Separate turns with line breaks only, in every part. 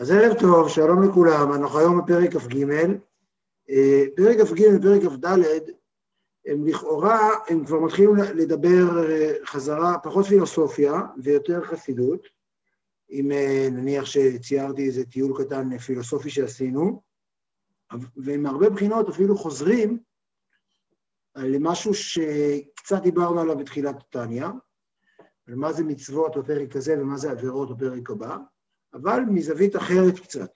אז ערב טוב, שלום לכולם, אנחנו היום בפרק כ"ג. אה, פרק כ"ג ופרק כ"ד הם לכאורה, הם כבר מתחילים לדבר אה, חזרה, פחות פילוסופיה ויותר חסידות, אם אה, נניח שציירתי איזה טיול קטן פילוסופי שעשינו, והם הרבה בחינות אפילו חוזרים למשהו שקצת דיברנו עליו בתחילת טניה, על מה זה מצוות בפרק הזה ומה זה עבירות בפרק הבא, אבל מזווית אחרת קצת,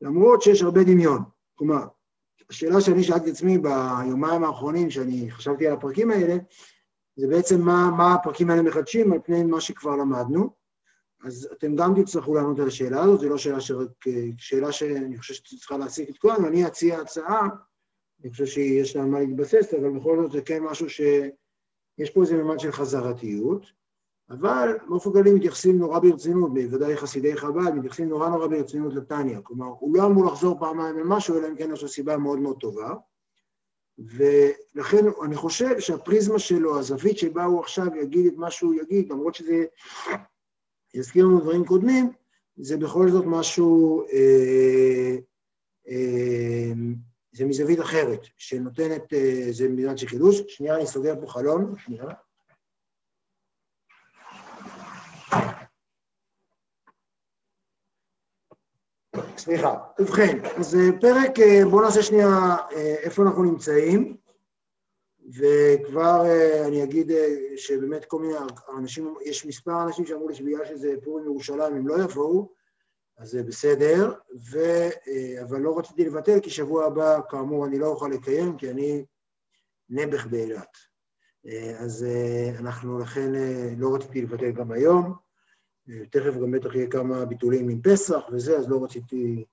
למרות שיש הרבה דמיון. כלומר, השאלה שאני שאלתי את עצמי ביומיים האחרונים, שאני חשבתי על הפרקים האלה, זה בעצם מה, מה הפרקים האלה מחדשים על פני מה שכבר למדנו. אז אתם גם תצטרכו לענות על השאלה הזאת, זו לא שאלה שרק, שאלה שאני חושב שצריכה להעסיק את כולנו, אני אציע הצעה, אני חושב שיש לה מה להתבסס, אבל בכל זאת זה כן משהו שיש פה איזה ממד של חזרתיות. אבל באופן כללי מתייחסים נורא ברצינות, בוודאי חסידי חב"ד, מתייחסים נורא נורא ברצינות לטניה. כלומר, הוא לא אמור לחזור פעמיים על משהו, אלא אם כן יש לו סיבה מאוד מאוד טובה. ולכן אני חושב שהפריזמה שלו, הזווית שבה הוא עכשיו יגיד את מה שהוא יגיד, למרות שזה יזכיר לנו דברים קודמים, זה בכל זאת משהו, אה, אה, זה מזווית אחרת, שנותנת, אה, זה מדינת של חידוש. שנייה, אני סוגר פה חלון, שנייה. סליחה. ובכן, אז אה, פרק, אה, בואו נעשה שנייה אה, איפה אנחנו נמצאים, וכבר אני אגיד שבאמת כל מיני אנשים, יש מספר אנשים שאמרו לי שבגלל שזה פורים ירושלים הם לא יבואו, אז זה בסדר, ו... אבל לא רציתי לבטל, כי שבוע הבא, כאמור, אני לא אוכל לקיים, כי אני נעבך באילת. אז אנחנו לכן לא רציתי לבטל גם היום. תכף גם בטח יהיה כמה ביטולים עם פסח וזה, אז לא רציתי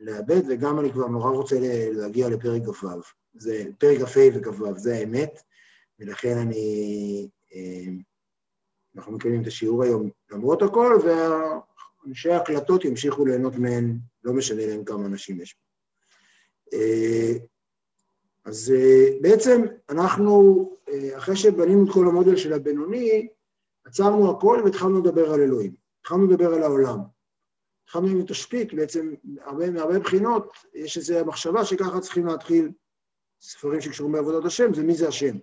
לאבד, וגם אני כבר נורא רוצה להגיע לפרק כ"ו. זה פרק כ"ה וכ"ו, זה האמת, ולכן אני... אה, אנחנו מקיימים את השיעור היום למרות הכל, ואנשי ההקלטות ימשיכו ליהנות מהן, לא משנה להם כמה אנשים יש. אה, אז אה, בעצם אנחנו, אחרי שבנינו את כל המודל של הבינוני, עצרנו הכל והתחלנו לדבר על אלוהים, התחלנו לדבר על העולם. התחלנו עם תשתית, בעצם הרבה, מהרבה בחינות יש איזו מחשבה שככה צריכים להתחיל ספרים שקשורים בעבודת השם, זה מי זה השם.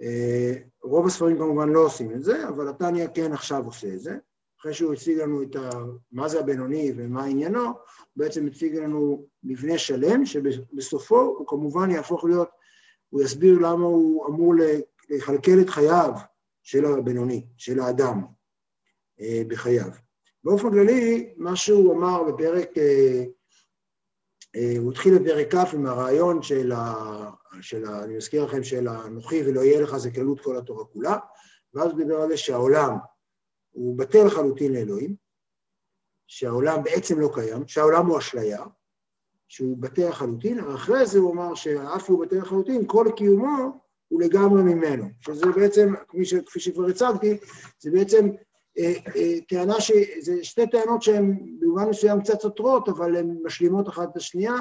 אה, רוב הספרים כמובן לא עושים את זה, אבל התניא כן עכשיו עושה את זה. אחרי שהוא הציג לנו את ה... מה זה הבינוני ומה עניינו, הוא בעצם הציג לנו מבנה שלם, שבסופו הוא כמובן יהפוך להיות, הוא יסביר למה הוא אמור לכלכל את חייו של הבינוני, של האדם אה, בחייו. באופן כללי, מה שהוא אמר בפרק, אה, אה, הוא התחיל בפרק כ' עם הרעיון של, ה, של ה, אני מזכיר לכם, של אנוכי ולא יהיה לך זה כללות כל התורה כולה, ואז הוא דיבר על זה שהעולם הוא בטל לחלוטין לאלוהים, שהעולם בעצם לא קיים, שהעולם הוא אשליה, שהוא בטל לחלוטין, ואחרי זה הוא אמר שאף הוא בטל לחלוטין, כל קיומו הוא לגמרי ממנו, שזה בעצם, כפי, שכבר הצגתי, זה בעצם אה, אה, טענה ש... זה שתי טענות שהן במובן מסוים קצת סותרות, אבל הן משלימות אחת את השנייה,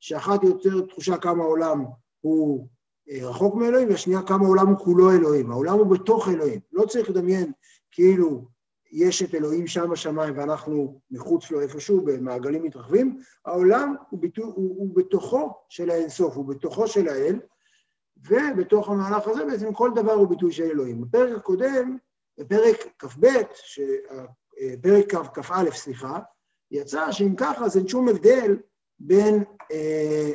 שאחת יוצרת תחושה כמה העולם הוא אה, רחוק מאלוהים, והשנייה כמה העולם הוא כולו אלוהים. העולם הוא בתוך אלוהים. לא צריך לדמיין כאילו יש את אלוהים שם בשמיים ואנחנו מחוץ לו איפשהו במעגלים מתרחבים, העולם הוא, ביטו, הוא, הוא בתוכו של האינסוף, הוא בתוכו של האל, ובתוך המהלך הזה בעצם כל דבר הוא ביטוי של אלוהים. בפרק הקודם, בפרק כ"ב, פרק כ"א, סליחה, יצא שאם ככה אז אין שום הבדל בין, אה,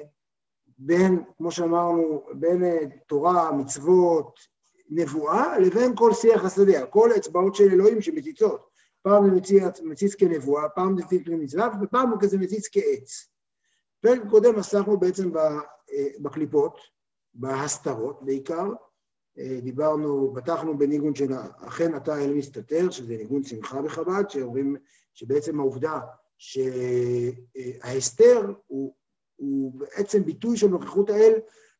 בין, כמו שאמרנו, בין אה, תורה, מצוות, נבואה, לבין כל שיח השדה, כל האצבעות של אלוהים שמציצות. פעם זה מציץ, מציץ כנבואה, פעם זה מציץ כמצווה, ופעם הוא כזה מציץ כעץ. בפרק הקודם עסקנו בעצם אה, בקליפות, בהסתרות בעיקר. אה, דיברנו, פתחנו בניגון של אכן אתה אל מסתתר, שזה ניגון שמחה בחב"ד, שאומרים שבעצם העובדה שההסתר הוא, הוא בעצם ביטוי של נוכחות האל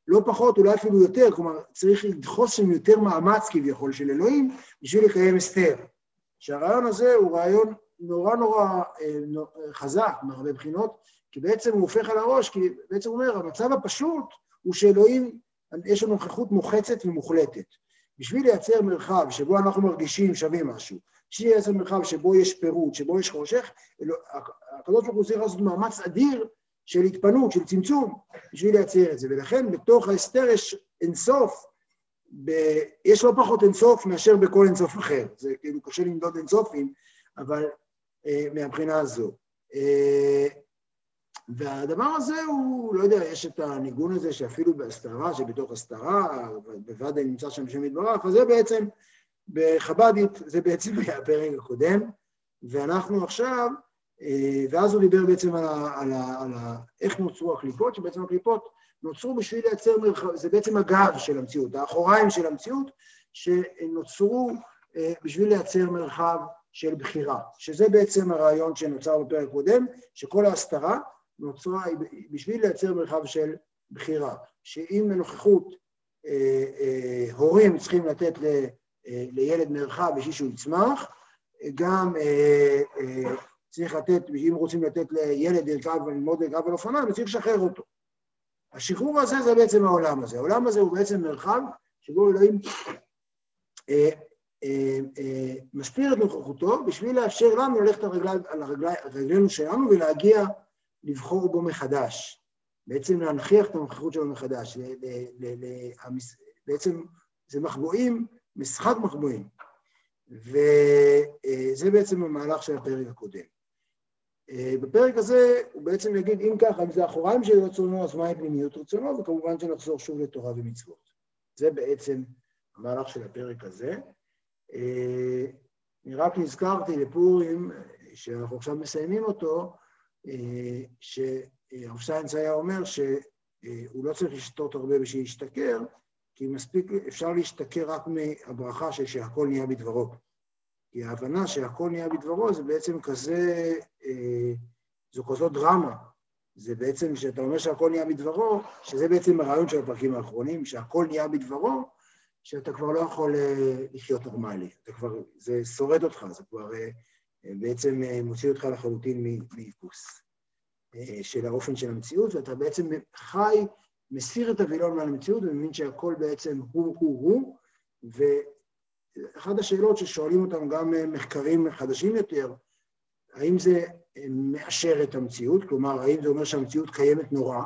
לא פחות, אולי אפילו יותר, כלומר צריך לדחוס שם יותר מאמץ כביכול של אלוהים בשביל לקיים הסתר. שהרעיון הזה הוא רעיון נורא נורא אה, חזק מהרבה בחינות, כי בעצם הוא הופך על הראש, כי בעצם הוא אומר, המצב הפשוט הוא שאלוהים יש לנו נוכחות מוחצת ומוחלטת. בשביל לייצר מרחב שבו אנחנו מרגישים שווים משהו, בשביל לייצר מרחב שבו יש פירוט, שבו יש חושך, הקדוש ברוך הוא צריך לעשות מאמץ אדיר של התפנות, של צמצום, בשביל לייצר את זה. ולכן בתוך ההסתר יש אינסוף, ב... יש לא פחות אינסוף מאשר בכל אינסוף אחר. זה כאילו קשה למדוד אינסופים, אבל אה, מהבחינה הזו. אה, והדבר הזה הוא, לא יודע, יש את הניגון הזה שאפילו בהסתרה, שבתוך הסתרה, בוודאי נמצא שם שם יתברך, אז זה בעצם, בחב"דית, זה בעצם היה הפרק הקודם, ואנחנו עכשיו, אה, ואז הוא דיבר בעצם על, ה, על, ה, על ה, איך נוצרו הקליפות, שבעצם הקליפות נוצרו בשביל לייצר מרחב, זה בעצם הגב של המציאות, האחוריים של המציאות, שנוצרו אה, בשביל לייצר מרחב של בחירה, שזה בעצם הרעיון שנוצר בפרק קודם, שכל ההסתרה נוצרה בשביל לייצר מרחב של בחירה, שאם בנוכחות אה, אה, הורים צריכים לתת אה, לילד מרחב בשביל שהוא יצמח, גם צריך לתת, אם רוצים לתת לילד לרכב וללמוד לרכב על אופניים, צריך לשחרר אותו. השחרור הזה זה בעצם העולם הזה. העולם הזה הוא בעצם מרחב שבו אלוהים משפיע את נוכחותו בשביל לאפשר לנו ללכת על רגלינו שלנו ולהגיע לבחור בו מחדש, בעצם להנכיח את הנוכחות שלו מחדש, בעצם זה מחבואים, משחק מחבואים, וזה בעצם המהלך של הפרק הקודם. בפרק הזה הוא בעצם יגיד, אם ככה, אם זה אחוריים של רצונו, אז מהי פנימיות רצונו, וכמובן שנחזור שוב לתורה ומצוות. זה בעצם המהלך של הפרק הזה. אני רק נזכרתי לפורים, שאנחנו עכשיו מסיימים אותו, שהרב שיינץ היה אומר שהוא לא צריך לשתות הרבה בשביל להשתכר, כי מספיק, אפשר להשתכר רק מהברכה של שהכל נהיה בדברו. כי ההבנה שהכל נהיה בדברו זה בעצם כזה, זו כזאת דרמה. זה בעצם, כשאתה אומר שהכל נהיה בדברו, שזה בעצם הרעיון של הפרקים האחרונים, שהכל נהיה בדברו, שאתה כבר לא יכול לחיות נורמלי. אתה כבר, זה שורד אותך, זה כבר בעצם אה, מוציא אותך לחלוטין מאיפוס אה, של האופן של המציאות, ואתה בעצם חי, מסיר את הווילון מעל המציאות ומבין שהכל בעצם הוא-הוא-הוא, ואחת השאלות ששואלים אותנו גם אה, מחקרים חדשים יותר, האם זה מאשר את המציאות, כלומר, האם זה אומר שהמציאות קיימת נורא,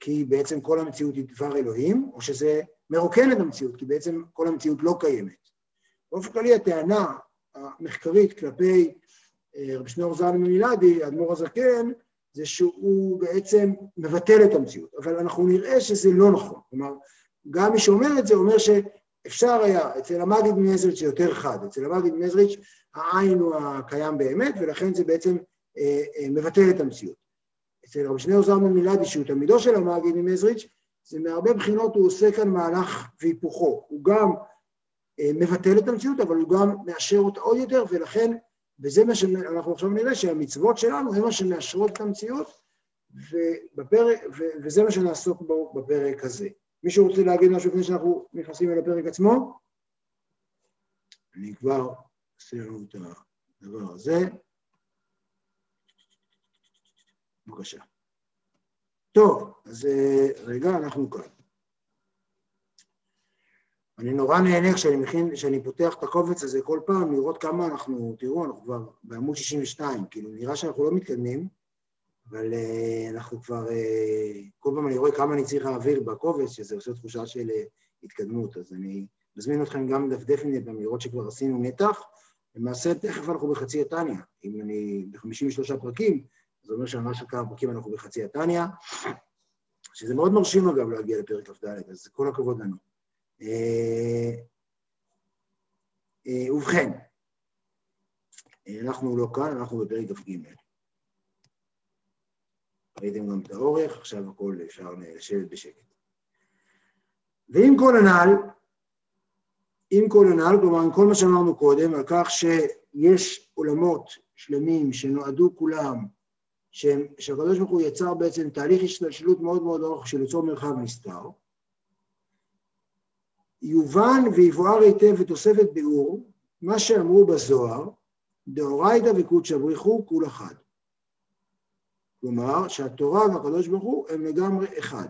כי בעצם כל המציאות היא דבר אלוהים, או שזה מרוקן את המציאות, כי בעצם כל המציאות לא קיימת. באופן כללי הטענה המחקרית כלפי אה, רבי שניאור זלמן מילדי, האדמו"ר הזקן, זה שהוא בעצם מבטל את המציאות, אבל אנחנו נראה שזה לא נכון. כלומר, גם מי שאומר את זה אומר שאפשר היה, אצל המגיד מזריץ' זה יותר חד, אצל המגיד מזריץ' העין הוא הקיים באמת, ולכן זה בעצם אה, אה, מבטל את המציאות. אצל רבי שניאור זלמן מילדי, שהוא תלמידו של המגיד ממזריץ', זה מהרבה בחינות הוא עושה כאן מהלך והיפוכו. הוא גם מבטל את המציאות, אבל הוא גם מאשר אותה עוד יותר, ולכן, וזה מה שאנחנו עכשיו נראה, שהמצוות שלנו הן מה שמאשרות את המציאות, ובפרק, ו, וזה מה שנעסוק בו בפרק הזה. מישהו רוצה להגיד משהו לפני שאנחנו נכנסים אל הפרק עצמו? אני כבר אעשה לנו את הדבר הזה. בבקשה. טוב, אז אה, רגע, אנחנו כאן. אני נורא נהנה כשאני מכין, כשאני פותח את הקובץ הזה כל פעם, לראות כמה אנחנו, תראו, אנחנו כבר בעמוד 62, כאילו נראה שאנחנו לא מתקדמים, אבל uh, אנחנו כבר, uh, כל פעם אני רואה כמה אני צריך להעביר בקובץ, שזה עושה תחושה של uh, התקדמות, אז אני מזמין אתכם גם לדפדף עם זה, לראות שכבר עשינו נתח. למעשה, תכף אנחנו בחצי התניא, אם אני ב-53 פרקים, זה אומר שממש כמה פרקים אנחנו בחצי התניא, שזה מאוד מרשים אגב להגיע לפרק כ"ד, אז כל הכבוד לנו. אה, אה, ובכן, אנחנו לא כאן, אנחנו בפרק כ"ג. ראיתם גם את האורך, עכשיו הכל אפשר לשבת בשקט. ועם כל הנ"ל, עם כל הנ"ל, כלומר עם כל מה שאמרנו קודם, על כך שיש עולמות שלמים שנועדו כולם, שהקדוש ברוך הוא יצר בעצם תהליך השתלשלות מאוד מאוד ארוך של ליצור מרחב נסתר, יובן ויבואר היטב בתוספת ביאור, מה שאמרו בזוהר, דאורייתא וקודשא בריחו כול אחד. כלומר, שהתורה והקדוש ברוך הוא הם לגמרי אחד.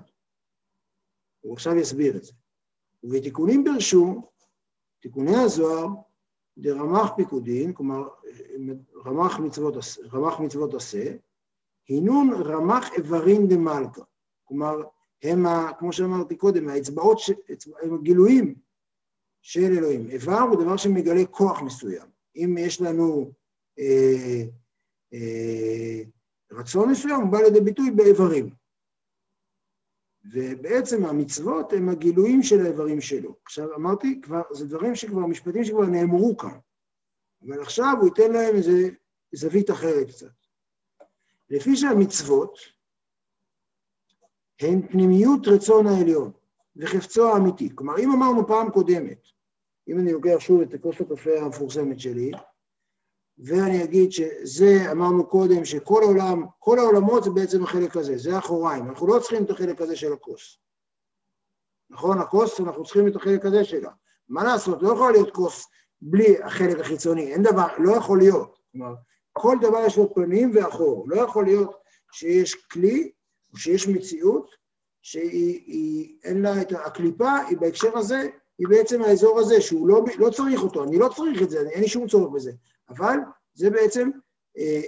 הוא עכשיו יסביר את זה. ובתיקונים ברשו, תיקוני הזוהר, דרמ"ח פיקודין, כלומר רמ"ח מצוות, רמ"ח מצוות עשה, הנון רמ"ח איברים דמלכה, כלומר הם, ה, כמו שאמרתי קודם, האצבעות, הם הגילויים של אלוהים. איבר הוא דבר שמגלה כוח מסוים. אם יש לנו אה, אה, רצון מסוים, הוא בא לידי ביטוי באיברים. ובעצם המצוות הם הגילויים של האיברים שלו. עכשיו אמרתי, כבר, זה דברים שכבר, משפטים שכבר נאמרו כאן, אבל עכשיו הוא ייתן להם איזה זווית אחרת קצת. לפי שהמצוות הן פנימיות רצון העליון וחפצו האמיתי. כלומר, אם אמרנו פעם קודמת, אם אני לוקח שוב את כוס הקפה המפורסמת שלי, ואני אגיד שזה, אמרנו קודם, שכל העולם, כל העולמות זה בעצם החלק הזה, זה אחוריים, אנחנו לא צריכים את החלק הזה של הכוס. נכון? הכוס, אנחנו צריכים את החלק הזה שלה. מה לעשות, לא יכול להיות כוס בלי החלק החיצוני, אין דבר, לא יכול להיות. כלומר, כל דבר יש לו פנים ואחור. לא יכול להיות שיש כלי, שיש מציאות, שאין לה את הקליפה, היא בהקשר הזה, היא בעצם האזור הזה, שהוא לא, לא צריך אותו, אני לא צריך את זה, אין לי שום צורך בזה. אבל זה בעצם אה,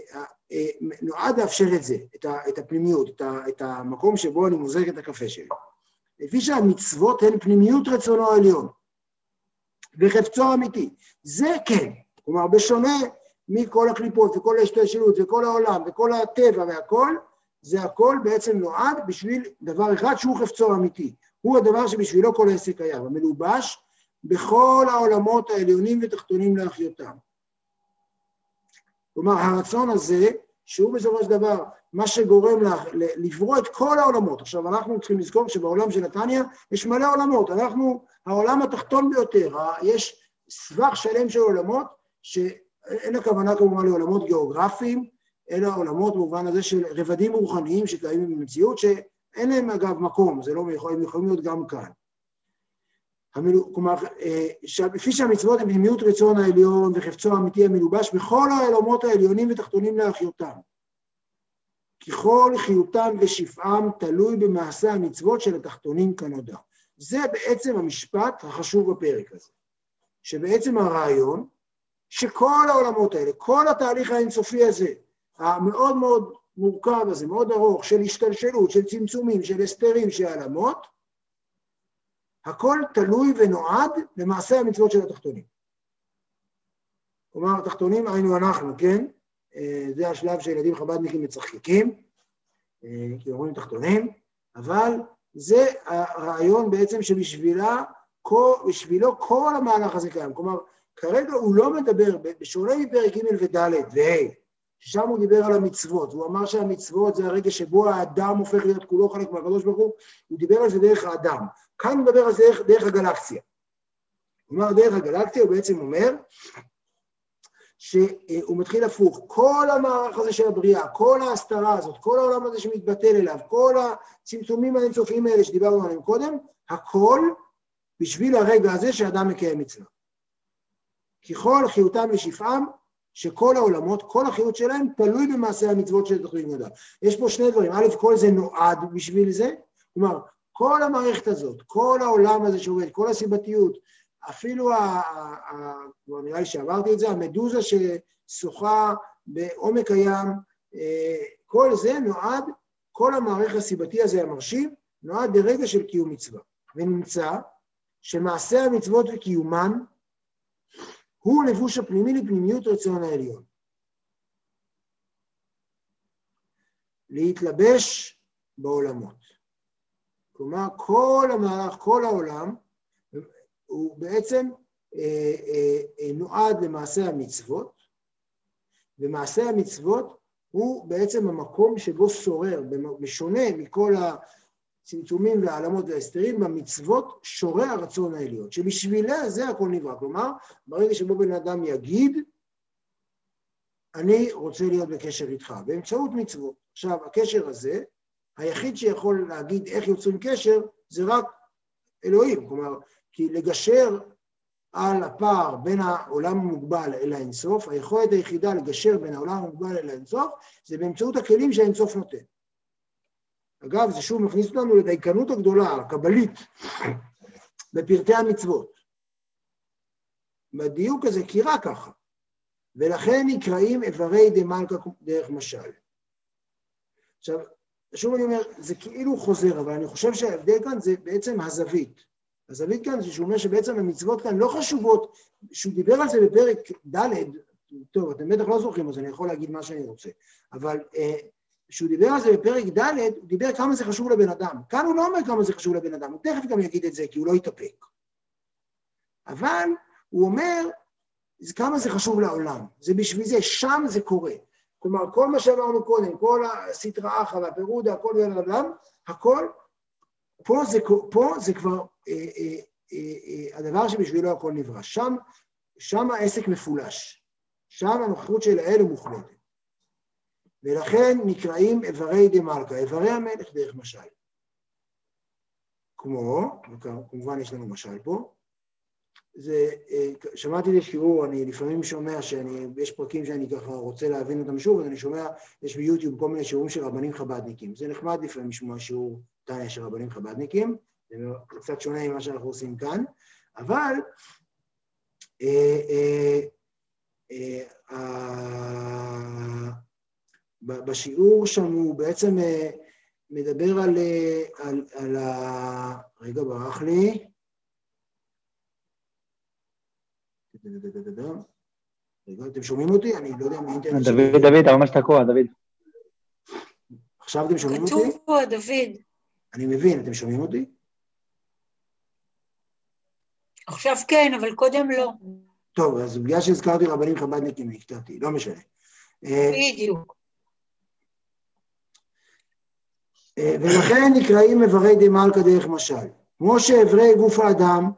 אה, נועד לאפשר את זה, את, ה, את הפנימיות, את, ה, את המקום שבו אני מוזג את הקפה שלי. לפי שהמצוות הן פנימיות רצונו העליון וחפצו אמיתי. זה כן, כלומר, בשונה מכל הקליפות וכל ההשתלשלות וכל העולם וכל הטבע והכל, זה הכל בעצם נועד בשביל דבר אחד שהוא חפצו אמיתי. הוא הדבר שבשבילו כל העסק קיים, המלובש בכל העולמות העליונים ותחתונים לאחיותם. כלומר, הרצון הזה, שהוא בסופו של דבר מה שגורם לה, לברוא את כל העולמות. עכשיו, אנחנו צריכים לזכור שבעולם של נתניה יש מלא עולמות. אנחנו, העולם התחתון ביותר, יש סבך שלם של עולמות, שאין הכוונה כמובן לעולמות גיאוגרפיים, אלא עולמות במובן הזה של רבדים רוחניים שקיימים במציאות, שאין להם אגב מקום, זה לא יכול, הם יכולים להיות גם כאן. כלומר, אה, כפי שהמצוות הן פנימיות רצון העליון וחפצו האמיתי המלובש בכל העולמות העליונים ותחתונים לאחיותם. ככל חיותם ושפעם תלוי במעשה המצוות של התחתונים כנודע. זה בעצם המשפט החשוב בפרק הזה. שבעצם הרעיון שכל העולמות האלה, כל התהליך האינסופי הזה, המאוד מאוד מורכב הזה, מאוד ארוך, של השתלשלות, של צמצומים, של הסתרים, של העלמות, הכל תלוי ונועד למעשה המצוות של התחתונים. כלומר, התחתונים היינו אנחנו, כן? אה, זה השלב שילדים חב"דניקים מצחקקים, אה, כי אומרים תחתונים, אבל זה הרעיון בעצם שבשבילה, בשבילו כל המהלך הזה קיים. כלומר, כרגע הוא לא מדבר, בשונה מפרק ג' וד' וה', ששם הוא דיבר על המצוות, והוא אמר שהמצוות זה הרגע שבו האדם הופך להיות כולו חלק מהקדוש ברוך הוא, הוא דיבר על זה דרך האדם. כאן הוא מדבר על זה דרך, דרך הגלקסיה. כלומר, דרך הגלקסיה הוא בעצם אומר שהוא מתחיל הפוך, כל המערך הזה של הבריאה, כל ההסתרה הזאת, כל העולם הזה שמתבטל אליו, כל הצמצומים האינסופיים האלה שדיברנו עליהם קודם, הכל בשביל הרגע הזה שאדם מקיים מצווה. ככל חיותם ושפעם, שכל העולמות, כל החיות שלהם תלוי במעשה המצוות של תוכנית יהודה. יש פה שני דברים, א', כל זה נועד בשביל זה, כלומר, כל המערכת הזאת, כל העולם הזה שעובד, כל הסיבתיות, אפילו, כבר נראה לי שעברתי את זה, המדוזה ששוחה בעומק הים, אה, כל זה נועד, כל המערך הסיבתי הזה המרשים, נועד לרגע של קיום מצווה. ונמצא שמעשה המצוות וקיומן הוא לבוש הפנימי לפנימיות רצון העליון. להתלבש בעולמות. כלומר, כל המהלך, כל העולם, הוא בעצם אה, אה, אה, נועד למעשה המצוות, ומעשה המצוות הוא בעצם המקום שבו שורר, בשונה מכל הצמצומים והעלמות וההסתרים, במצוות שורה הרצון העליון, שבשבילה זה הכל נברא. כלומר, ברגע שבו בן אדם יגיד, אני רוצה להיות בקשר איתך, באמצעות מצוות. עכשיו, הקשר הזה, היחיד שיכול להגיד איך יוצרים קשר, זה רק אלוהים. כלומר, כי לגשר על הפער בין העולם המוגבל אל האינסוף, היכולת היחידה לגשר בין העולם המוגבל אל האינסוף, זה באמצעות הכלים שהאינסוף נותן. אגב, זה שוב מכניס אותנו לדייקנות הגדולה, הקבלית, בפרטי המצוות. בדיוק הזה, כי רק ככה. ולכן נקראים איברי דה מלכה דרך משל. עכשיו, שוב אני אומר, זה כאילו חוזר, אבל אני חושב שההבדל כאן זה בעצם הזווית. הזווית כאן זה שהוא אומר שבעצם המצוות כאן לא חשובות, שהוא דיבר על זה בפרק ד', טוב, אתם בטח לא זוכרים, אז אני יכול להגיד מה שאני רוצה, אבל אה, כשהוא דיבר על זה בפרק ד', הוא דיבר כמה זה חשוב לבן אדם. כאן הוא לא אומר כמה זה חשוב לבן אדם, הוא תכף גם יגיד את זה, כי הוא לא יתאפק. אבל הוא אומר כמה זה חשוב לעולם. זה בשביל זה, שם זה קורה. כלומר, כל מה שאמרנו קודם, כל הסטרא אחא והפירודה, הכל ולבלם, הכל, פה זה, פה זה כבר אה, אה, אה, אה, הדבר שבשבילו הכל נברא. שם, שם העסק מפולש. שם הנוכחות של האל מוחלטת. ולכן נקראים איברי דה מלכה, איברי המלך דרך משל. כמו, כמובן יש לנו משל פה, זה, אה, שמעתי לשיעור, אני לפעמים שומע שאני, יש פרקים שאני ככה רוצה להבין אותם שוב, אז אני שומע, יש ביוטיוב כל מיני שיעורים של רבנים חבדניקים. זה נחמד לפעמים לשמוע שיעור טניה של רבנים חבדניקים, זה קצת שונה ממה שאנחנו עושים כאן, אבל אה, אה, אה, בשיעור שם הוא בעצם אה, מדבר על, אה, על, על ה... רגע, ברח לי. רגע, אתם שומעים אותי? אני לא יודע אם האינטרנט...
דוד, דוד, אתה ממש תקוע, דוד.
עכשיו אתם שומעים אותי?
כתוב פה, דוד.
אני מבין, אתם שומעים אותי?
עכשיו כן, אבל קודם לא.
טוב, אז בגלל שהזכרתי רבנים חב"דניקים, נקטעתי, לא משנה. אה,
בדיוק.
אה, ולכן נקראים איברי דה מלכה דרך משל. כמו שאיברי גוף האדם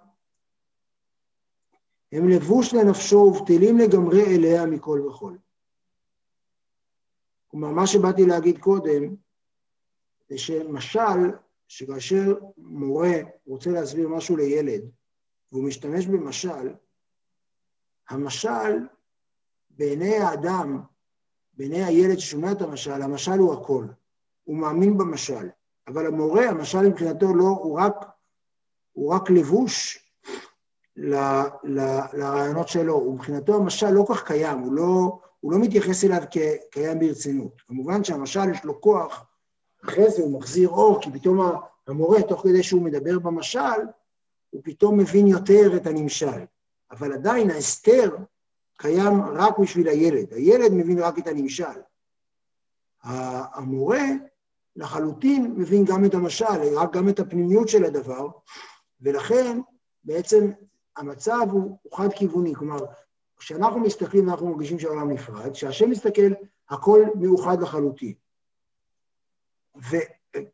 הם לבוש לנפשו ובטלים לגמרי אליה מכל וכל. כלומר, מה שבאתי להגיד קודם, זה שמשל, שכאשר מורה רוצה להסביר משהו לילד, והוא משתמש במשל, המשל בעיני האדם, בעיני הילד ששומע את המשל, המשל הוא הכל. הוא מאמין במשל. אבל המורה, המשל מבחינתו לא, הוא רק, הוא רק לבוש ל, ל, לרעיונות שלו. ומבחינתו המשל לא כך קיים, הוא לא, הוא לא מתייחס אליו כקיים ברצינות. כמובן שהמשל יש לו כוח, אחרי זה הוא מחזיר אור, כי פתאום המורה, תוך כדי שהוא מדבר במשל, הוא פתאום מבין יותר את הנמשל. אבל עדיין ההסתר קיים רק בשביל הילד. הילד מבין רק את הנמשל. המורה לחלוטין מבין גם את המשל, רק גם את הפנימיות של הדבר, ולכן בעצם המצב הוא, הוא חד-כיווני. כלומר, כשאנחנו מסתכלים אנחנו מרגישים שהעולם נפרד, כשהשם מסתכל, הכל מאוחד לחלוטין.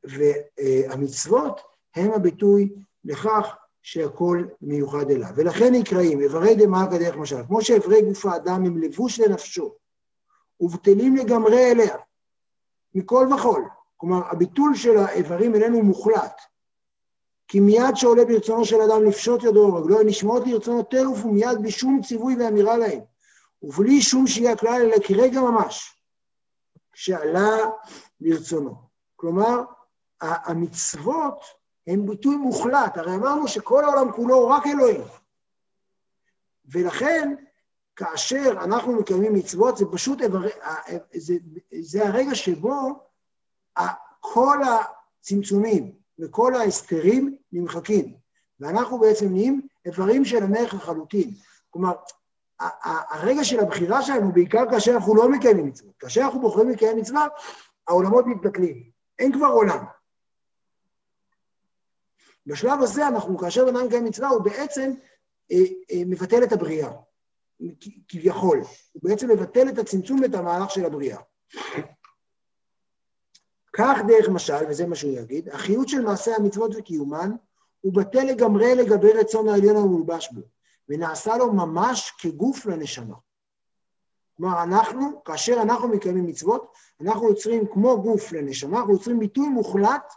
והמצוות הם הביטוי לכך שהכל מיוחד אליו. ולכן נקראים איברי דמלכה דרך משל, כמו שאיברי גוף האדם הם לבוש לנפשו, ובטלים לגמרי אליה, מכל וכול. כלומר, הביטול של האיברים אלינו הוא מוחלט. כי מיד שעולה ברצונו של אדם לפשוט ידו ורגלו, נשמעות לרצונו טרף ומיד בלי שום ציווי ואמירה להם, ובלי שום שהייה כלל, אלא כרגע ממש, שעלה לרצונו. כלומר, המצוות הן ביטוי מוחלט, הרי אמרנו שכל העולם כולו הוא רק אלוהים. ולכן, כאשר אנחנו מקיימים מצוות, זה פשוט, זה, זה הרגע שבו כל הצמצומים וכל ההסתרים נמחקים, ואנחנו בעצם נהיים איברים של המלך לחלוטין. כלומר, הרגע של הבחירה שלנו הוא בעיקר כאשר אנחנו לא מקיימים מצוות. כאשר אנחנו בוחרים לקיים מצווה, העולמות מתבטלים. אין כבר עולם. בשלב הזה אנחנו, כאשר אדם מקיים מצווה, הוא בעצם אה, אה, מבטל את הבריאה, כביכול. הוא בעצם מבטל את הצמצום ואת המהלך של הבריאה. כך דרך משל, וזה מה שהוא יגיד, החיות של מעשי המצוות וקיומן הוא בטל לגמרי לגבי רצון העליון המולבש בו, ונעשה לו ממש כגוף לנשמה. כלומר, אנחנו, כאשר אנחנו מקיימים מצוות, אנחנו יוצרים כמו גוף לנשמה, אנחנו יוצרים ביטוי מוחלט,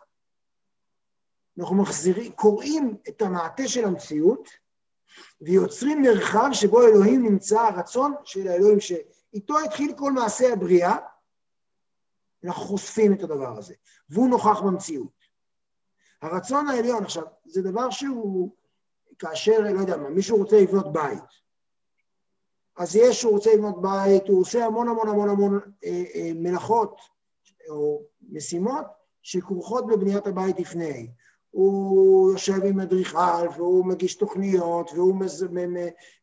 אנחנו מחזירים, קוראים את המעטה של המציאות, ויוצרים מרחב שבו אלוהים נמצא, הרצון של האלוהים שאיתו התחיל כל מעשה הבריאה, אנחנו חושפים את הדבר הזה, והוא נוכח במציאות. הרצון העליון, עכשיו, זה דבר שהוא, כאשר, לא יודע מה, מישהו רוצה לבנות בית, אז יש, הוא רוצה לבנות בית, הוא עושה המון המון המון המון אה, אה, מלאכות או משימות שכרוכות בבניית הבית לפני. הוא יושב עם אדריכל, והוא מגיש תוכניות, והוא מז... מ... מ...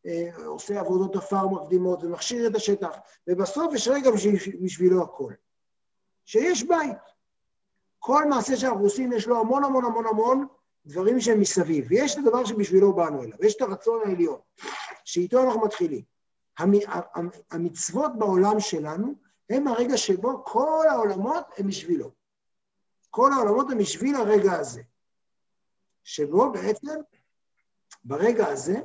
אה, עושה עבודות עפר מקדימות ומכשיר את השטח, ובסוף יש רגע בשבילו הכל. שיש בית. כל מעשה שאנחנו עושים יש לו המון המון המון המון דברים שהם מסביב, ויש את הדבר שבשבילו באנו אליו, יש את הרצון העליון, שאיתו אנחנו מתחילים. המצוות בעולם שלנו הם הרגע שבו כל העולמות הם בשבילו. כל העולמות הם בשביל הרגע הזה. שבו בעצם, ברגע הזה,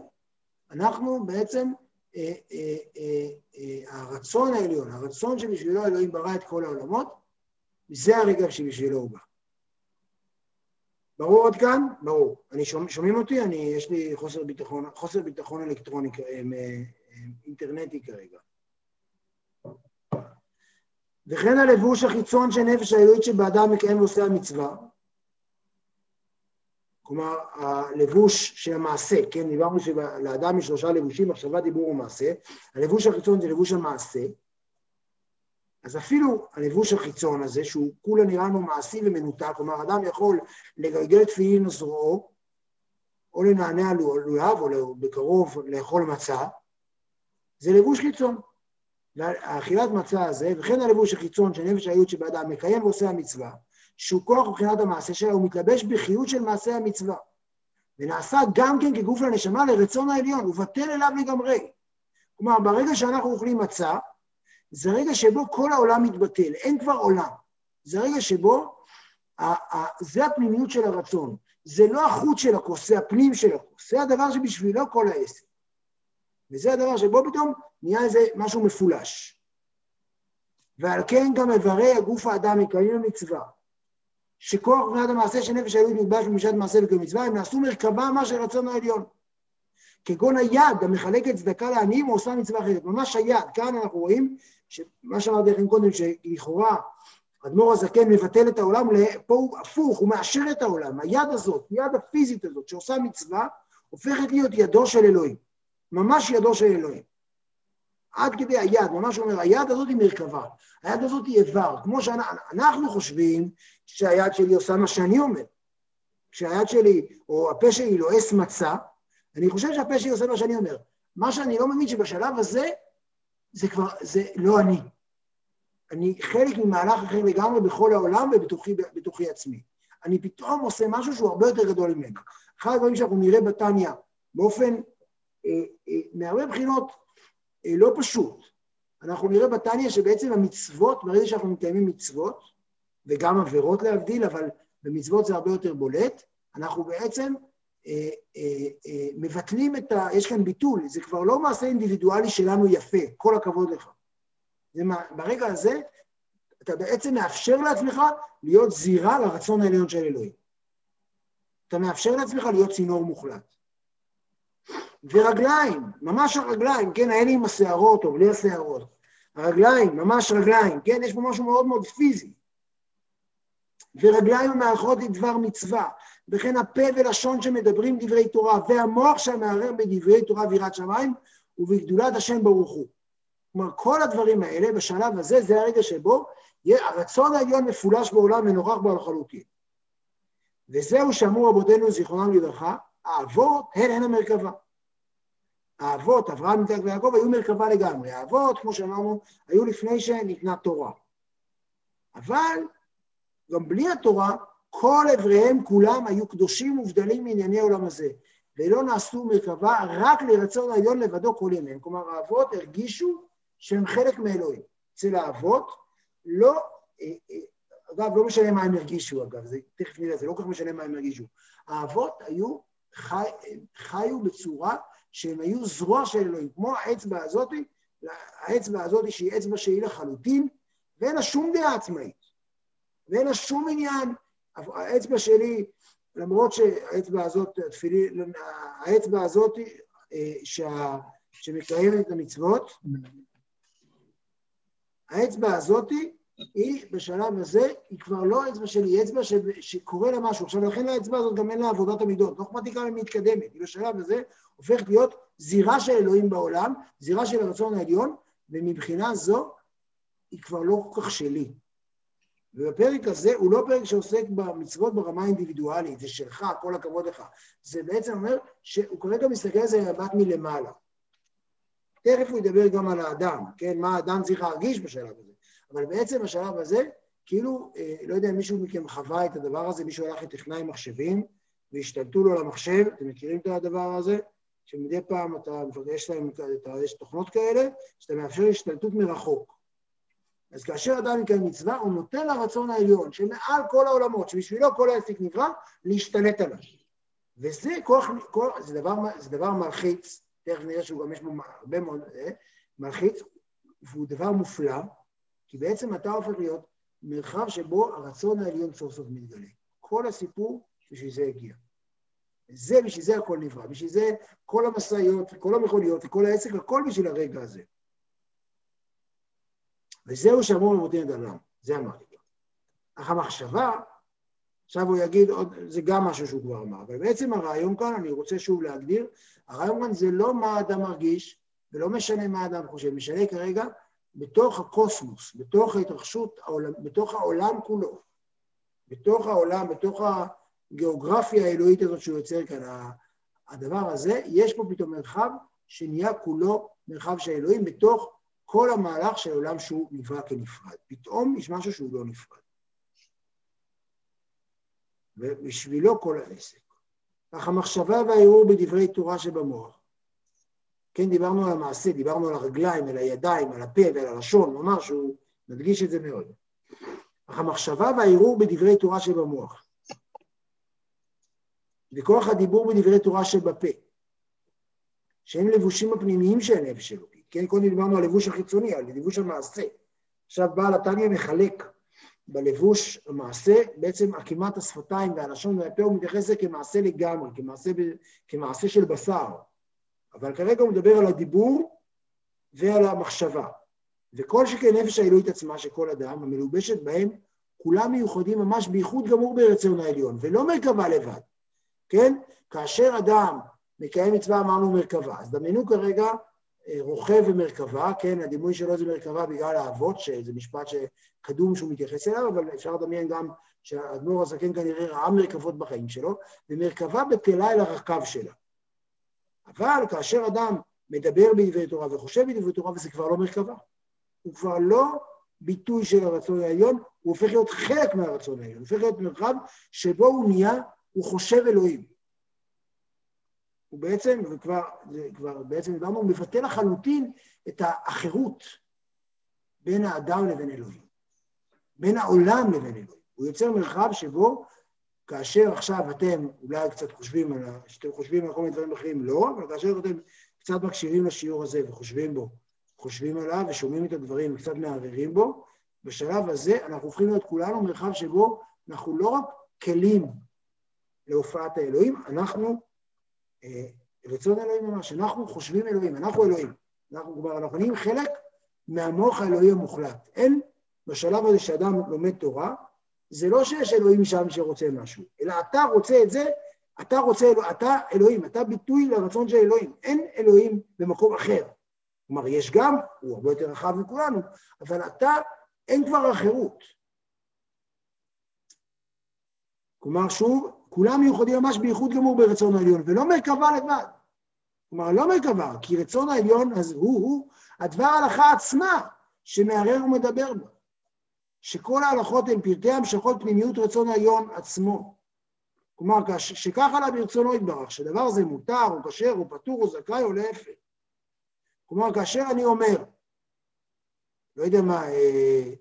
אנחנו בעצם, אה, אה, אה, אה, הרצון העליון, הרצון שבשבילו אלוהים ברא את כל העולמות, זה הרגע שבשבילו הוא בא. ברור עד כאן? ברור. אני שומע, שומעים אותי? אני, יש לי חוסר ביטחון, חוסר ביטחון אלקטרוני, אה, אה, אינטרנטי כרגע. וכן הלבוש החיצון של נפש האלוהית שבאדם מקיים ועושה המצווה, כלומר, הלבוש של המעשה, כן, דיברנו שלאדם יש שלושה לבושים, מחשבה, דיבור ומעשה, הלבוש החיצון זה לבוש המעשה, אז אפילו הלבוש החיצון הזה, שהוא כולה נראה לנו מעשי ומנותק, כלומר, אדם יכול לגלגל תפילין לזרועו, או לנענע לולב, או בקרוב לאכול מצה, זה לבוש חיצון. האכילת מצה הזה, וכן הלבוש החיצון של נפש האיות שבאדם מקיים ועושה המצווה, שהוא כוח מבחינת המעשה שלה, הוא מתלבש בחיות של מעשה המצווה. ונעשה גם כן כגוף לנשמה לרצון העליון, הוא בטל אליו לגמרי. כלומר, ברגע שאנחנו אוכלים מצה, זה רגע שבו כל העולם מתבטל, אין כבר עולם. זה רגע שבו, זה הפנימיות של הרצון. זה לא החוץ של הכוס, זה הפנים של הכוס. זה הדבר שבשבילו כל העסק. וזה הדבר שבו פתאום נהיה איזה משהו מפולש. ועל כן גם איברי הגוף האדם מקיימים המצווה. שכוח בניית המעשה של נפש האלוהית נתבש במשעת מעשה וכמצווה, הם נעשו מרכבה מה של רצון העליון. כגון היד המחלקת צדקה לעניים או עושה מצווה אחרת. ממש היד, כאן אנחנו רואים, מה שאמרתי לכם קודם, שלכאורה אדמו"ר הזקן מבטל את העולם, פה הוא הפוך, הוא מאשר את העולם. היד הזאת, היד הפיזית הזאת שעושה מצווה, הופכת להיות ידו של אלוהים. ממש ידו של אלוהים. עד כדי היד, ממש אומר, היד הזאת היא מרכבה, היד הזאת היא איבר, כמו שאנחנו חושבים שהיד שלי עושה מה שאני אומר. כשהיד שלי, או הפה שלי לועס מצה, אני חושב שהפה שלי עושה מה שאני אומר. מה שאני לא מבין שבשלב הזה, זה כבר, זה לא אני. אני חלק ממהלך אחר לגמרי בכל העולם ובתוכי עצמי. אני פתאום עושה משהו שהוא הרבה יותר גדול ממנו. אחד הדברים שאנחנו נראה בתניא, באופן, אה, אה, מהרבה בחינות, אה, לא פשוט. אנחנו נראה בתניא שבעצם המצוות, ברגע שאנחנו מקיימים מצוות, וגם עבירות להבדיל, אבל במצוות זה הרבה יותר בולט, אנחנו בעצם מבטלים את ה... יש כאן ביטול, זה כבר לא מעשה אינדיבידואלי שלנו יפה, כל הכבוד לך. זה מה, ברגע הזה, אתה בעצם מאפשר לעצמך להיות זירה לרצון העליון של אלוהים. אתה מאפשר לעצמך להיות צינור מוחלט. ורגליים, ממש הרגליים, כן, האלה עם השערות או בלי השערות. הרגליים, ממש רגליים, כן, יש פה משהו מאוד מאוד פיזי. ורגליים המארחות לדבר מצווה, וכן הפה ולשון שמדברים דברי תורה, והמוח שמערער בדברי תורה ויראת שמיים, ובגדולת השם ברוך הוא. כלומר, כל הדברים האלה, בשלב הזה, זה הרגע שבו הרצון העליון מפולש בעולם ונוכח בו לחלוטין. וזהו שאמרו רבותינו זיכרונם לברכה, האבות הן הן המרכבה. האבות, אברהם, יצחק ויעקב, היו מרכבה לגמרי. האבות, כמו שאמרנו, היו לפני שניתנה תורה. אבל גם בלי התורה, כל אבריהם כולם היו קדושים ובדלים מענייני העולם הזה, ולא נעשו מרכבה רק לרצון העליון לבדו כל ימיהם. כלומר, האבות הרגישו שהם חלק מאלוהים. אצל האבות, לא, אה, אה, אגב, לא משנה מה הם הרגישו, אגב, זה תכף נראה, זה לא כל כך משנה מה הם הרגישו. האבות היו, חי, חיו בצורה שהם היו זרוע של אלוהים, כמו האצבע הזאת, האצבע הזאת שהיא אצבע שהיא לחלוטין, ואין לה שום דעה עצמאית, ואין לה שום עניין. האצבע שלי, למרות שהאצבע הזאת, התפילין, האצבע הזאת אה, שמקיימת את המצוות, האצבע הזאת היא בשלב הזה, היא כבר לא אצבע שלי, היא אצבע ש... שקורה לה משהו. עכשיו, לכן האצבע הזאת גם אין לה עבודת המידות. לא אכפת לי כמה היא מתקדמת. היא בשלב הזה הופכת להיות זירה של אלוהים בעולם, זירה של הרצון העליון, ומבחינה זו היא כבר לא כל כך שלי. ובפרק הזה הוא לא פרק שעוסק במצוות ברמה האינדיבידואלית, זה שלך, כל הכבוד לך. זה בעצם אומר שהוא כרגע מסתכל על זה במבט מלמעלה. תכף הוא ידבר גם על האדם, כן? מה האדם צריך להרגיש בשלב הזה. אבל בעצם בשלב הזה, כאילו, אה, לא יודע אם מישהו מכם חווה את הדבר הזה, מישהו הלך לטכנאי מחשבים והשתלטו לו למחשב, אתם מכירים את הדבר הזה? שמדי פעם אתה, יש להם, יש תוכנות כאלה, שאתה מאפשר השתלטות מרחוק. אז כאשר אדם מקיים מצווה, הוא נותן לרצון העליון, שמעל כל העולמות, שבשבילו כל העסק נברא, להשתלט עליו. וזה כוח, כל, זה, דבר, זה דבר מלחיץ, תכף נראה שהוא גם יש בו הרבה מאוד, אה, מלחיץ, והוא דבר מופלא, כי בעצם אתה הופך להיות מרחב שבו הרצון העליון סוף סוף מתגלה. כל הסיפור, בשביל זה הגיע. זה, בשביל זה הכל נברא, בשביל זה כל המשאיות, כל המכוניות, וכל העסק, הכל בשביל הרגע הזה. וזהו שאמור למותין את העולם, זה אמרתי כבר. אך המחשבה, עכשיו הוא יגיד עוד, זה גם משהו שהוא כבר אמר, אבל בעצם הרעיון כאן, אני רוצה שוב להגדיר, הרעיון כאן זה לא מה האדם מרגיש, ולא משנה מה האדם חושב, משנה כרגע בתוך הקוסמוס, בתוך ההתרחשות, בתוך העולם כולו, בתוך העולם, בתוך הגיאוגרפיה האלוהית הזאת שהוא יוצר כאן, הדבר הזה, יש פה פתאום מרחב שנהיה כולו מרחב של אלוהים בתוך כל המהלך של העולם שהוא נברא כנפרד. פתאום יש משהו שהוא לא נפרד. ובשבילו כל העסק. אך המחשבה והערעור בדברי תורה שבמוח. כן, דיברנו על המעשה, דיברנו על הרגליים, על הידיים, על הפה ועל הלשון, ממש הוא מדגיש את זה מאוד. אך המחשבה והערעור בדברי תורה שבמוח. וכוח הדיבור בדברי תורה שבפה, שהם לבושים הפנימיים של הנפש אלוקית. כן, קודם דיברנו על לבוש החיצוני, על לבוש המעשה. עכשיו בעל התניא מחלק בלבוש המעשה, בעצם עקימת השפתיים והלשון והפה הוא מתייחס לזה כמעשה לגמרי, כמעשה, כמעשה של בשר. אבל כרגע הוא מדבר על הדיבור ועל המחשבה. וכל שכן נפש האלוהית עצמה של כל אדם, המלובשת בהם, כולם מיוחדים ממש בייחוד גמור ברצון העליון, ולא מרכבה לבד, כן? כאשר אדם מקיים מצווה, אמרנו מרכבה. אז דמיינו כרגע רוכב ומרכבה, כן, הדימוי שלו זה מרכבה בגלל האבות, שזה משפט שקדום שהוא מתייחס אליו, אבל אפשר לדמיין גם שהאדמו"ר הזקן כנראה ראה מרכבות בחיים שלו, ומרכבה בטלה אל הרכב שלה. אבל כאשר אדם מדבר בדברי תורה וחושב בדברי תורה, וזה כבר לא מרכבה. הוא כבר לא ביטוי של הרצון העליון, הוא הופך להיות חלק מהרצון העליון, הוא הופך להיות מרחב שבו הוא נהיה, הוא חושב אלוהים. הוא בעצם, וכבר כבר בעצם דיברנו, הוא מבטא לחלוטין את החירות בין האדם לבין אלוהים, בין העולם לבין אלוהים. הוא יוצר מרחב שבו כאשר עכשיו אתם אולי קצת חושבים על, שאתם חושבים על כל מיני דברים אחרים, לא, אבל כאשר אתם קצת מקשיבים לשיעור הזה וחושבים בו, חושבים עליו ושומעים את הדברים וקצת מערערים בו, בשלב הזה אנחנו הופכים להיות כולנו מרחב שבו אנחנו לא רק כלים להופעת האלוהים, אנחנו רצון אלוהים ממש, אנחנו חושבים אלוהים, אנחנו אלוהים. אנחנו כבר, אנחנו נהיים חלק מהמוח האלוהי המוחלט. אין בשלב הזה שאדם לומד תורה, זה לא שיש אלוהים שם שרוצה משהו, אלא אתה רוצה את זה, אתה רוצה, אתה אלוהים, אתה ביטוי לרצון של אלוהים. אין אלוהים במקום אחר. כלומר, יש גם, הוא הרבה יותר רחב מכולנו, אבל אתה, אין כבר החירות. כלומר, שוב, כולם מיוחדים ממש בייחוד גמור ברצון העליון, ולא מרכבה לבד. כלומר, לא מרכבה, כי רצון העליון אז הוא-הוא הדבר ההלכה עצמה שמערער ומדבר בו. שכל ההלכות הן פרטי המשכות פנימיות רצון העליון עצמו. כלומר, שכך עלה ברצונו יתברך, שדבר זה מותר, או כשר, או פטור, או זכאי, או להפך. כלומר, כאשר אני אומר, לא יודע מה, אה,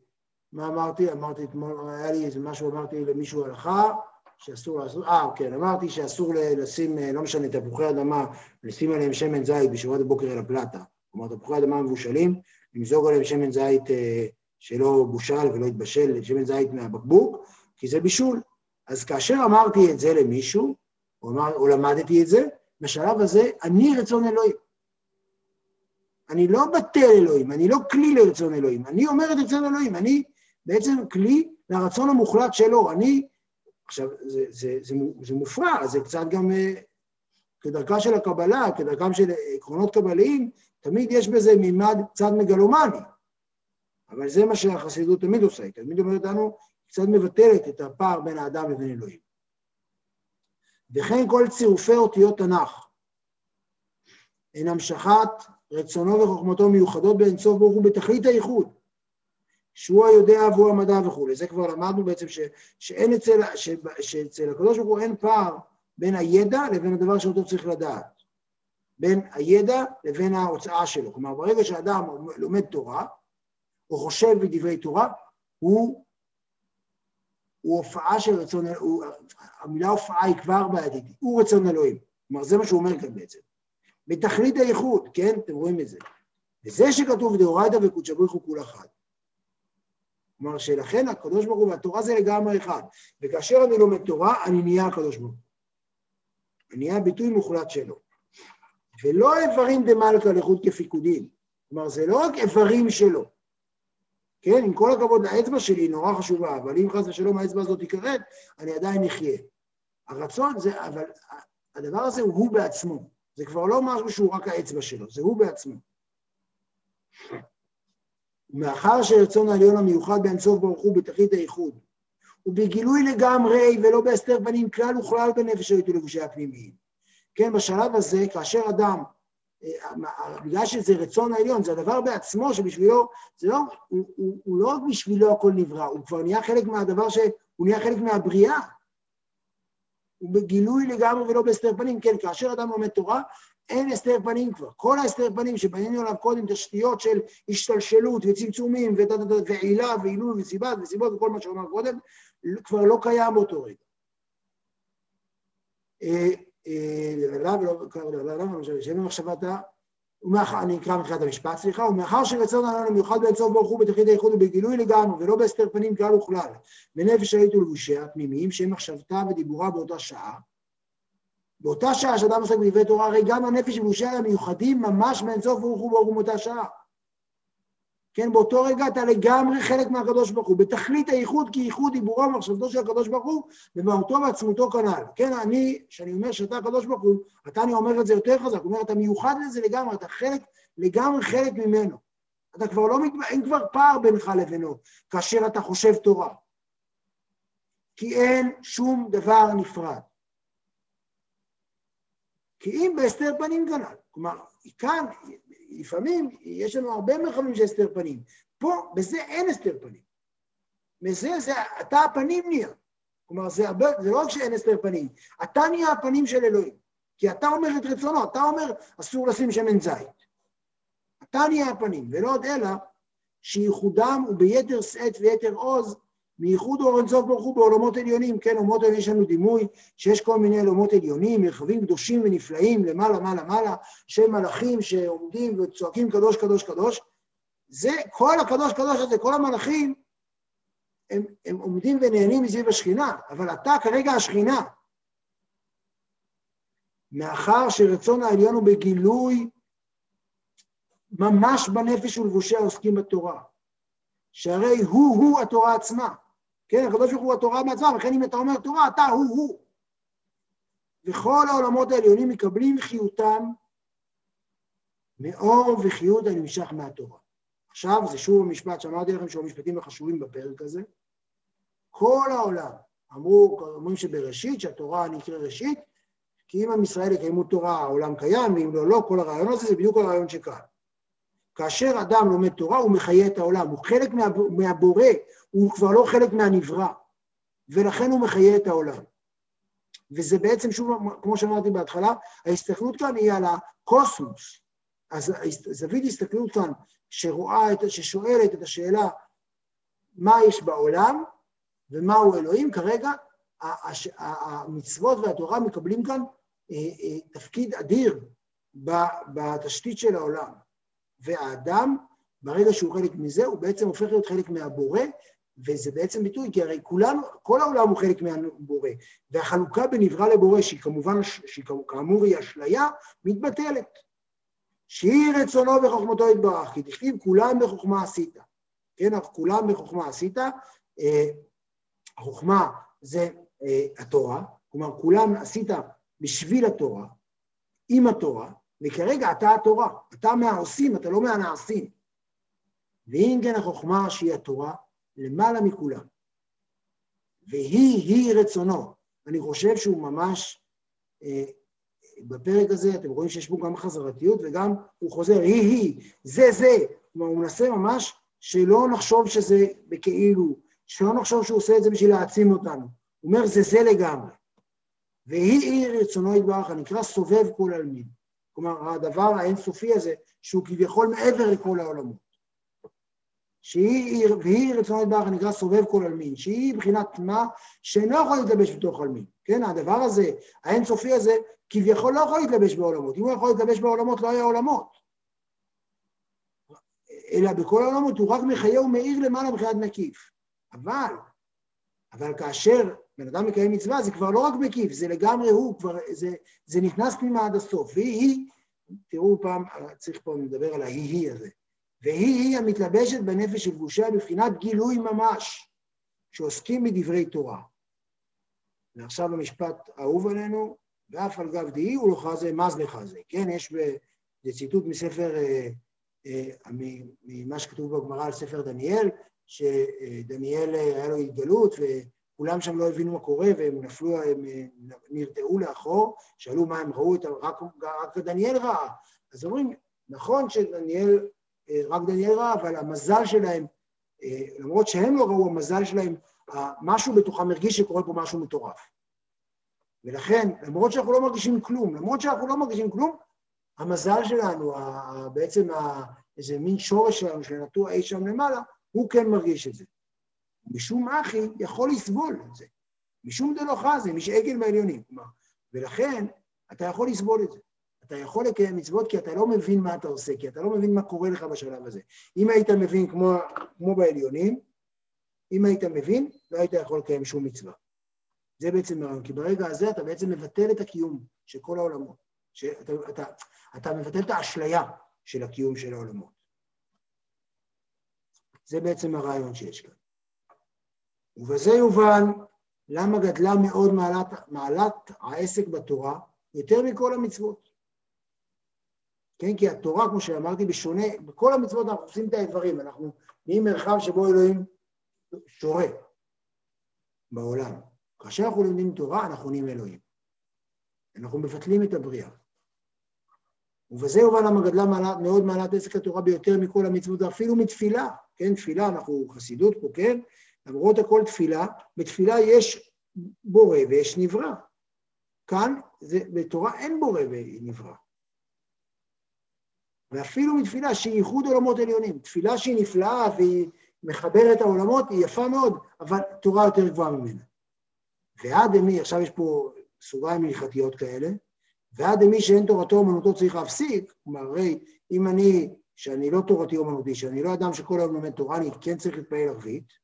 מה אמרתי, אמרתי אתמול, היה לי איזה משהו, אמרתי למישהו הלכה, שאסור לעשות, אה, כן, אמרתי שאסור לשים, אה, לא משנה, תפוחי אדמה, לשים עליהם שמן זית בשבועת הבוקר אל הפלטה. כלומר, תפוחי אדמה מבושלים, למזוג עליהם שמן זית אה, שלא בושל ולא התבשל, שמן זית מהבקבוק, כי זה בישול. אז כאשר אמרתי את זה למישהו, או, אמר, או למדתי את זה, בשלב הזה אני רצון אלוהים. אני לא בטל אלוהים, אני לא כלי לרצון אלוהים, אני אומר את רצון אלוהים, אני בעצם כלי לרצון המוחלט שלו. אני, עכשיו, זה, זה, זה, זה מופרע, זה קצת גם אה, כדרכה של הקבלה, כדרכם של עקרונות קבליים, תמיד יש בזה מימד קצת מגלומני. אבל זה מה שהחסידות תמיד עושה, היא תמיד אומרת לנו, קצת מבטלת את הפער בין האדם לבין אלוהים. וכן כל צירופי אותיות תנ"ך הן המשכת רצונו וחוכמתו מיוחדות באינסוף ברוך הוא בתכלית הייחוד, שהוא היודע והוא המדע וכולי. זה כבר למדנו בעצם ש, שאין אצל, ש, שאצל הקדוש ברוך הוא אין פער בין הידע לבין הדבר שאותו צריך לדעת. בין הידע לבין ההוצאה שלו. כלומר, ברגע שאדם לומד תורה, או חושב בדברי תורה, הוא, הוא הופעה של רצון, הוא, המילה הופעה היא כבר בעייתית, הוא רצון אלוהים. כלומר, זה מה שהוא אומר כאן בעצם. בתכלית הייחוד, כן? אתם רואים את זה. וזה שכתוב דאורייתא וקודשא בריך הוא כול אחד. כלומר שלכן הקדוש ברוך הוא והתורה זה לגמרי אחד. וכאשר אני לומד תורה, אני נהיה הקדוש ברוך הוא. אני נהיה ביטוי מוחלט שלו. ולא איברים דמלכה לחוד כפיקודים. כלומר, זה לא רק איברים שלו. כן, עם כל הכבוד, האצבע שלי היא נורא חשובה, אבל אם חס ושלום האצבע הזאת תיכרת, אני עדיין אחיה. הרצון זה, אבל הדבר הזה הוא הוא בעצמו. זה כבר לא משהו שהוא רק האצבע שלו, זה הוא בעצמו. מאחר שרצון העליון המיוחד באינסוף ברוך הוא בתכלית הייחוד, ובגילוי לגמרי ולא בהסתר פנים כלל וכלל בנפש היית ולבושי הפנימיים. כן, בשלב הזה, כאשר אדם, אה, בגלל שזה רצון העליון, זה הדבר בעצמו שבשבילו, זה לא, הוא, הוא, הוא לא רק בשבילו הכל נברא, הוא כבר נהיה חלק מהדבר ש... הוא נהיה חלק מהבריאה. הוא בגילוי לגמרי ולא בהסתר פנים. כן, כאשר אדם לומד תורה, אין הסתר פנים כבר. כל ההסתר פנים שבנינו עליו קודם תשתיות של השתלשלות וצמצומים ועילה ועילוי וסיבת וסיבות וכל מה שאמר קודם, כבר לא קיים באותו רגע. אני אקרא מתחילת המשפט, סליחה, ומאחר שרצון העולם המיוחד באמצעות ברוך הוא בתכלית הייחוד ובגילוי לגמרי ולא בהסתר פנים כלל וכלל, בנפש היית ולבושיה הפנימיים שהם מחשבתה ודיבורה באותה שעה, באותה שעה שאדם עוסק בדברי תורה, הרי גם הנפש ובושיה המיוחדים ממש באינסוף ברוך הוא ברוך הוא מאותה שעה. כן, באותו רגע אתה לגמרי חלק מהקדוש ברוך הוא, בתכלית הייחוד כי ייחוד דיבורו ומחשבתו של הקדוש ברוך הוא, במהותו ועצמותו כנ"ל. כן, אני, כשאני אומר שאתה הקדוש ברוך הוא, אתה אני אומר את זה יותר חזק, אומר, אתה מיוחד לזה לגמרי, אתה חלק, לגמרי חלק ממנו. אתה כבר לא, אין כבר פער בינך לבינו, כאשר אתה חושב תורה. כי אין שום דבר נפרד. כי אם בהסתר פנים כנ"ל, כלומר, כאן לפעמים יש לנו הרבה מרחבים של הסתר פנים. פה, בזה אין הסתר פנים. בזה, זה, אתה הפנים נהיה. כלומר, זה, הרבה, זה לא רק שאין הסתר פנים, אתה נהיה הפנים של אלוהים. כי אתה אומר את רצונו, אתה אומר, אסור לשים שמן זית. אתה נהיה הפנים, ולא עוד אלא שייחודם הוא ביתר שאת ויתר עוז מייחוד אור אינסוף ברוך הוא בעולמות עליונים, כן, עולמות עליונים יש לנו דימוי שיש כל מיני עולמות עליונים, מרחבים קדושים ונפלאים, למעלה, מעלה, מעלה, של מלאכים שעומדים וצועקים קדוש, קדוש, קדוש. זה, כל הקדוש, קדוש הזה, כל המלאכים, הם, הם עומדים ונהנים מסביב השכינה, אבל אתה כרגע השכינה. מאחר שרצון העליון הוא בגילוי ממש בנפש ולבושי העוסקים בתורה. שהרי הוא-הוא התורה עצמה. כן, הקדוש ברוך הוא התורה מעצמה, וכן אם אתה אומר תורה, אתה הוא-הוא. וכל העולמות העליונים מקבלים חיותם מאור וחיות הנמשך מהתורה. עכשיו, זה שוב המשפט שאמרתי לכם שהוא המשפטים החשובים בפרק הזה. כל העולם, אמרו, אומרים שבראשית, שהתורה נקרא ראשית, כי אם עם ישראל יקיימו תורה, העולם קיים, ואם לא, לא, כל הרעיון הזה זה בדיוק הרעיון שכאן. כאשר אדם לומד תורה, הוא מחיה את העולם, הוא חלק מהבורא, הוא כבר לא חלק מהנברא, ולכן הוא מחיה את העולם. וזה בעצם, שוב, כמו שאמרתי בהתחלה, ההסתכלות כאן היא על הקוסמוס. אז זווית הסתכלות כאן שרואה, את, ששואלת את השאלה מה יש בעולם ומהו אלוהים, כרגע המצוות והתורה מקבלים כאן אה, אה, תפקיד אדיר בתשתית של העולם. והאדם, ברגע שהוא חלק מזה, הוא בעצם הופך להיות חלק מהבורא, וזה בעצם ביטוי, כי הרי כולנו, כל העולם הוא חלק מהבורא, והחלוקה בין נברא לבורא, שהיא כמובן, שהיא כאמור היא אשליה, מתבטלת. שהיא רצונו וחוכמתו יתברך, כי תכתיב כולם בחוכמה עשית. כן, כולם בחוכמה עשית, אה, החוכמה זה אה, התורה, כלומר כולם עשית בשביל התורה, עם התורה, וכרגע אתה התורה, אתה מהעושים, אתה לא מהנעשים. ואם כן החוכמה שהיא התורה, למעלה מכולם. והיא-היא רצונו. אני חושב שהוא ממש, אה, בפרק הזה אתם רואים שיש בו גם חזרתיות וגם הוא חוזר, היא-היא, זה זה. כלומר, הוא מנסה ממש שלא נחשוב שזה בכאילו, שלא נחשוב שהוא עושה את זה בשביל להעצים אותנו. הוא אומר, זה זה לגמרי. והיא-היא רצונו יתברך, הנקרא סובב כל עלמין. כלומר, הדבר האינסופי הזה, שהוא כביכול מעבר לכל העולמות. שהיא, והיא רצונו יתברך הנקרא סובב כל עלמין, שהיא מבחינת מה שאינו יכול להתלבש בתוך עלמין. כן, הדבר הזה, האינסופי הזה, כביכול לא יכול להתלבש בעולמות. אם הוא יכול להתלבש בעולמות, לא היה עולמות. אלא בכל העולמות הוא רק מחיה ומאיר למעלה מבחינת מקיף. אבל, אבל כאשר בן אדם מקיים מצווה, זה כבר לא רק מקיף, זה לגמרי הוא, כבר, זה, זה נכנס פנימה עד הסוף. והיא, תראו פעם, צריך פה לדבר על ההיא-היא הזה. והיא-היא המתלבשת בנפש גבושה בבחינת גילוי ממש, שעוסקים בדברי תורה. ועכשיו המשפט האהוב עלינו, ואף על גב דהי הוא לא חזה, מז לחזה. כן, יש בציטוט מספר, אה, אה, ממה שכתוב בגמרא על ספר דניאל, שדניאל אה, היה לו התגלות, כולם שם לא הבינו מה קורה והם נפלו, הם נרתעו לאחור, שאלו מה הם ראו, רק, רק דניאל ראה. אז אומרים, נכון שדניאל, רק דניאל ראה, אבל המזל שלהם, למרות שהם לא ראו, המזל שלהם, משהו בתוכם הרגיש שקורה פה משהו מטורף. ולכן, למרות שאנחנו לא מרגישים כלום, למרות שאנחנו לא מרגישים כלום, המזל שלנו, בעצם איזה מין שורש שלנו שנטוע אי שם למעלה, הוא כן מרגיש את זה. משום אחי יכול לסבול את זה. משום דלא חזה, מש עגל בעליונים. כלומר, ולכן אתה יכול לסבול את זה. אתה יכול לקיים מצוות כי אתה לא מבין מה אתה עושה, כי אתה לא מבין מה קורה לך בשלב הזה. אם היית מבין כמו, כמו בעליונים, אם היית מבין, לא היית יכול לקיים שום מצווה. זה בעצם הרעיון, כי ברגע הזה אתה בעצם מבטל את הקיום של כל העולמות. שאתה, אתה, אתה מבטל את האשליה של הקיום של העולמות. זה בעצם הרעיון שיש כאן. ובזה יובן למה גדלה מאוד מעלת, מעלת העסק בתורה יותר מכל המצוות. כן, כי התורה, כמו שאמרתי, בשונה, בכל המצוות אנחנו עושים את האיברים, אנחנו נהיים מרחב שבו אלוהים שורה בעולם. כאשר אנחנו לומדים תורה, אנחנו נהיים אלוהים. אנחנו מבטלים את הבריאה. ובזה יובן למה גדלה מעלה, מאוד מעלת עסק התורה ביותר מכל המצוות, אפילו מתפילה, כן, תפילה, אנחנו חסידות פה, כן, למרות הכל תפילה, בתפילה יש בורא ויש נברא. כאן, זה, בתורה אין בורא ונברא. ואפילו מתפילה שהיא ייחוד עולמות עליונים, תפילה שהיא נפלאה והיא מחברת העולמות, היא יפה מאוד, אבל תורה יותר גבוהה ממנה. ועד אמי, עכשיו יש פה סוגריים הלכתיות כאלה, ועד אמי שאין תורתו אומנותו צריך להפסיק, כלומר, הרי אם אני, שאני לא תורתי אומנותי, שאני לא אדם שכל היום לומד תורה, אני כן צריך להתפלל ערבית,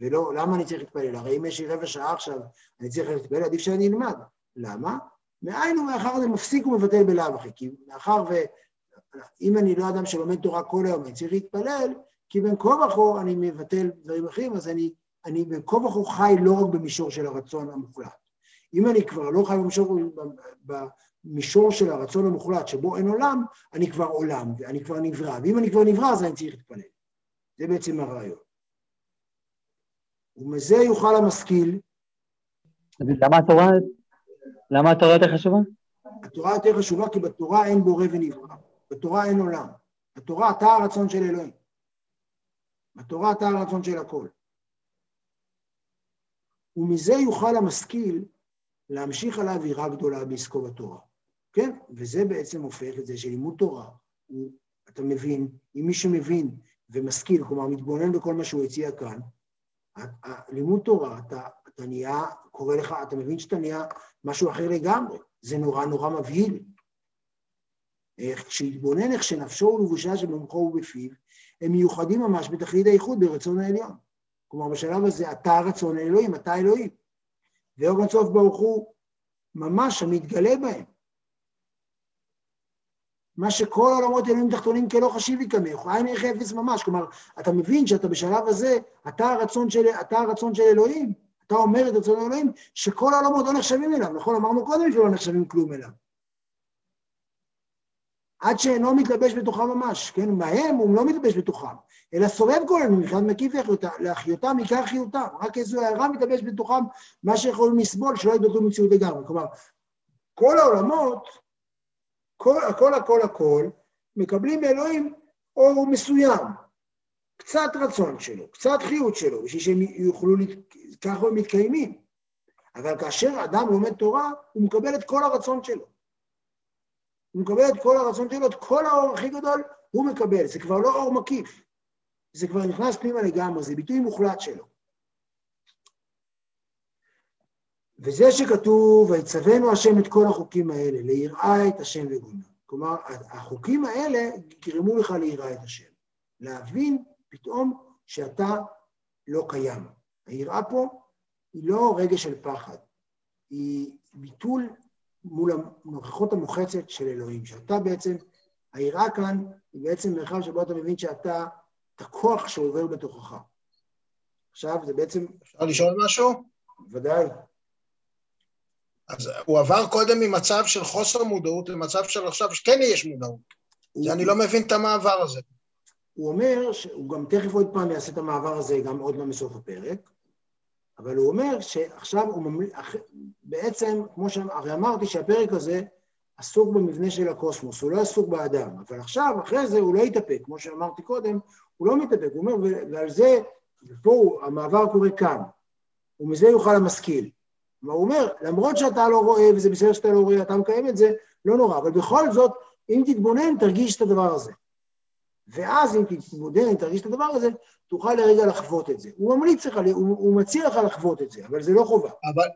ולא, למה אני צריך להתפלל? הרי אם יש לי רבע שעה עכשיו, אני צריך להתפלל, עדיף שאני אלמד. למה? מאין הוא מאחר זה מפסיק ומבטל בלאו הכי, כי מאחר ואם אני לא אדם שלומד תורה כל היום, אני צריך להתפלל, כי בין כה וכה אני מבטל דברים אחרים, אז אני, אני בין כה וכה חי לא רק במישור של הרצון המוחלט. אם אני כבר לא חי במישור, במישור של הרצון המוחלט, שבו אין עולם, אני כבר עולם, ואני כבר נברא, ואם אני כבר נברא, אז אני צריך להתפלל. זה בעצם הרעיון. ומזה יוכל המשכיל.
למה התורה, למה התורה יותר חשובה?
התורה יותר חשובה כי בתורה אין בורא ונברא, בתורה אין עולם. בתורה אתה הרצון של אלוהים. בתורה אתה הרצון של הכל. ומזה יוכל המשכיל להמשיך על האווירה הגדולה בעסקו בתורה. כן? וזה בעצם הופך את זה שלימוד תורה, הוא, אתה מבין, אם מי שמבין ומשכיל, כלומר מתבונן בכל מה שהוא הציע כאן, לימוד תורה, אתה, אתה נהיה, קורא לך, אתה מבין שאתה נהיה משהו אחר לגמרי, זה נורא נורא מבהיל. כשהתבונן איך שנפשו ולבושה שבמוחו ובפיו, הם מיוחדים ממש בתכלית האיחוד ברצון העליון. כלומר, בשלב הזה אתה רצון האלוהים, אתה אלוהים. ואור הצוף ברוך הוא ממש המתגלה בהם. מה שכל עולמות אלוהים תחתונים כלא חשיבי כמך, עין ערך אפס ממש. כלומר, אתה מבין שאתה בשלב הזה, אתה הרצון של, אתה הרצון של אלוהים, אתה אומר את רצון אלוהים, שכל העולמות לא נחשבים אליו. נכון, אמרנו קודם שלא נחשבים כלום אליו. עד שאינו מתלבש בתוכם ממש, כן? מהם הוא לא מתלבש בתוכם, אלא סובב כל אלוהים, מבחינת מקיף להחיותם עיקר חיותם, רק איזו הערה מתלבש בתוכם, מה שיכולים לסבול, שלא יתבטאו מציאות לגמרי. כלומר, כל העולמות, כל, הכל הכל הכל, מקבלים מאלוהים אור מסוים, קצת רצון שלו, קצת חיות שלו, בשביל שהם יוכלו, ככה הם מתקיימים. אבל כאשר אדם לומד תורה, הוא מקבל את כל הרצון שלו. הוא מקבל את כל הרצון שלו, את כל האור הכי גדול, הוא מקבל. זה כבר לא אור מקיף, זה כבר נכנס פנימה לגמרי, זה ביטוי מוחלט שלו. וזה שכתוב, ויצווינו השם את כל החוקים האלה, ליראה את השם וגונה. כלומר, החוקים האלה יגרמו לך ליראה את השם. להבין פתאום שאתה לא קיים. היראה פה היא לא רגש של פחד, היא ביטול מול הנוכחות המוחצת של אלוהים, שאתה בעצם, היראה כאן היא בעצם מרחב שבו אתה מבין שאתה, את הכוח שעובר בתוכך. עכשיו, זה בעצם...
אפשר לשאול משהו?
ודאי.
אז הוא עבר קודם ממצב של חוסר מודעות למצב של עכשיו שכן יש מודעות. הוא... אני לא מבין את המעבר הזה.
הוא אומר, שהוא גם תכף עוד פעם יעשה את המעבר הזה גם עוד פעם בסוף הפרק, אבל הוא אומר שעכשיו הוא ממליץ, בעצם, כמו שהרי אמרתי שהפרק הזה עסוק במבנה של הקוסמוס, הוא לא עסוק באדם, אבל עכשיו, אחרי זה הוא לא יתאפק, כמו שאמרתי קודם, הוא לא מתאפק, הוא אומר, ועל זה, ופה המעבר קורה כאן, ומזה יוכל המשכיל. כלומר, הוא אומר, למרות שאתה לא רואה, וזה בסדר שאתה לא רואה, אתה מקיים את זה, לא נורא, אבל בכל זאת, אם תתבונן, תרגיש את הדבר הזה. ואז אם תתמודד, תרגיש את הדבר הזה, תוכל לרגע לחוות את זה. הוא ממליץ לך, הוא, הוא מציע לך לחוות את זה, אבל זה לא חובה.
אבל,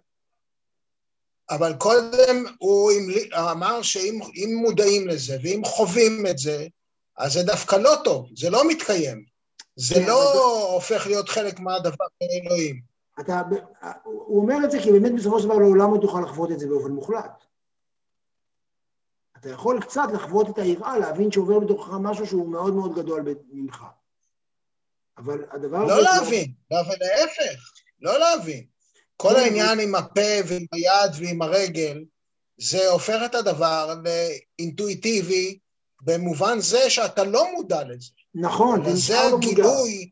אבל קודם הוא אמר שאם מודעים לזה ואם חווים את זה, אז זה דווקא לא טוב, זה לא מתקיים. זה כן, לא. הופך להיות חלק מהדבר של אלוהים.
אתה, הוא אומר את זה כי באמת בסופו של דבר לעולם לא תוכל לחוות את זה באופן מוחלט. אתה יכול קצת לחוות את היראה, להבין שעובר בתוכך משהו שהוא מאוד מאוד גדול ממך. אבל הדבר
לא להבין, לא, אבל להפך, לא להבין. כל לא העניין עם הפה ועם היד ועם הרגל, זה הופך את הדבר לאינטואיטיבי, במובן זה שאתה לא מודע לזה.
נכון,
זה נשאר לא גילוי...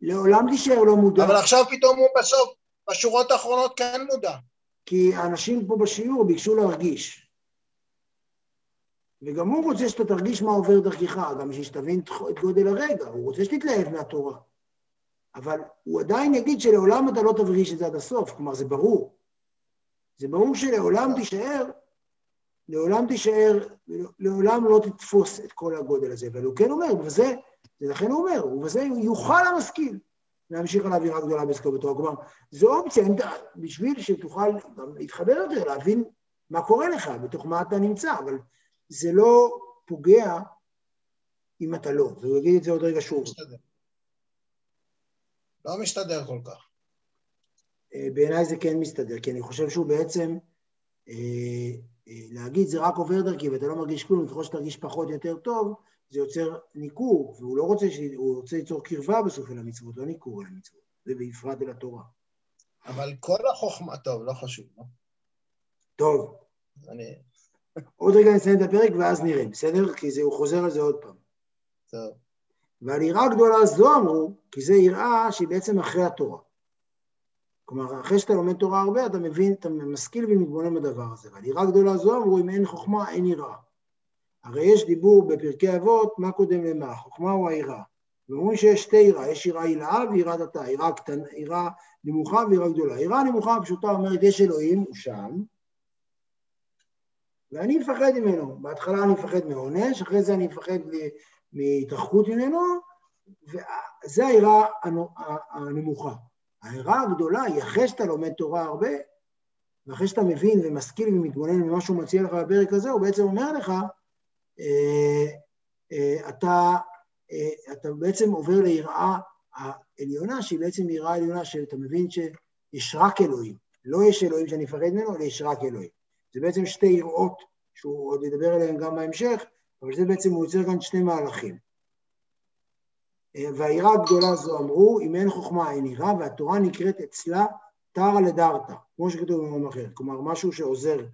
לעולם תישאר לא מודע.
אבל עכשיו פתאום הוא בסוף, בשורות האחרונות כן מודע.
כי האנשים פה בשיעור ביקשו להרגיש. וגם הוא רוצה שאתה תרגיש מה עובר דרכך, גם בשביל שתבין את גודל הרגע, הוא רוצה שתתלהב מהתורה. אבל הוא עדיין יגיד שלעולם אתה לא תרגיש את זה עד הסוף, כלומר זה ברור. זה ברור שלעולם תישאר, לעולם תישאר, לעולם לא תתפוס את כל הגודל הזה, אבל הוא כן אומר, ובזה, לכן הוא אומר, ובזה יוכל המשכיל להמשיך על האווירה הגדולה בעסקו בתורה. כלומר, זו אופציה, בשביל שתוכל להתחבר יותר, להבין מה קורה לך, בתוך מה אתה נמצא, אבל זה לא פוגע אם אתה לא, והוא יגיד את זה עוד רגע שוב.
מסתדר. לא מסתדר כל כך.
אה, בעיניי זה כן מסתדר, כי אני חושב שהוא בעצם, אה, אה, להגיד זה רק עובר דרכי ואתה לא מרגיש כלום, ככל שתרגיש פחות יותר טוב, זה יוצר ניכור, והוא לא רוצה, הוא רוצה ליצור קרבה בסוף אל המצוות, לא ניכור אל המצוות, ובפרט אל התורה.
אבל כל החוכמה, טוב, לא חשוב, לא?
טוב. אני... עוד רגע נסיים את הפרק ואז נראה, בסדר? כי זה, הוא חוזר על זה עוד פעם.
טוב.
ועל יראה גדולה זו אמרו, כי זה יראה שהיא בעצם אחרי התורה. כלומר, אחרי שאתה לומד תורה הרבה, אתה מבין, אתה משכיל ומתבונן בדבר הזה. ועל יראה גדולה זו אמרו, אם אין חוכמה, אין יראה. הרי יש דיבור בפרקי אבות, מה קודם למה? חוכמה או היראה. ואומרים שיש שתי יראה, יש יראה הילאה ויראה דתה, יראה קטנה, יראה נמוכה ויראה גדולה. יראה נמוכה פשוטה אומרת, יש אלוהים, הוא שם, ואני מפחד ממנו. בהתחלה אני מפחד מעונש, אחרי זה אני מפחד מהתרחקות ממנו, וזה היראה הנמוכה. היראה הגדולה היא אחרי שאתה לומד תורה הרבה, ואחרי שאתה מבין ומשכיל ומתבונן ממה שהוא מציע לך בפרק הזה, הוא בעצם אומר לך, אתה, אה, אתה בעצם עובר ליראה העליונה, שהיא בעצם יראה עליונה שאתה מבין שיש רק אלוהים. לא יש אלוהים שאני מפחד ממנו, אלא יש רק אלוהים. זה בעצם שתי יראות שהוא עוד ידבר עליהם גם בהמשך, אבל זה בעצם, הוא יוצר כאן שני מהלכים. אה, והעירה הגדולה זו אמרו, אם אין חוכמה אין עירה, והתורה נקראת אצלה תרא לדרתא, כמו שכתוב במקום אחר, כלומר משהו שעוזר.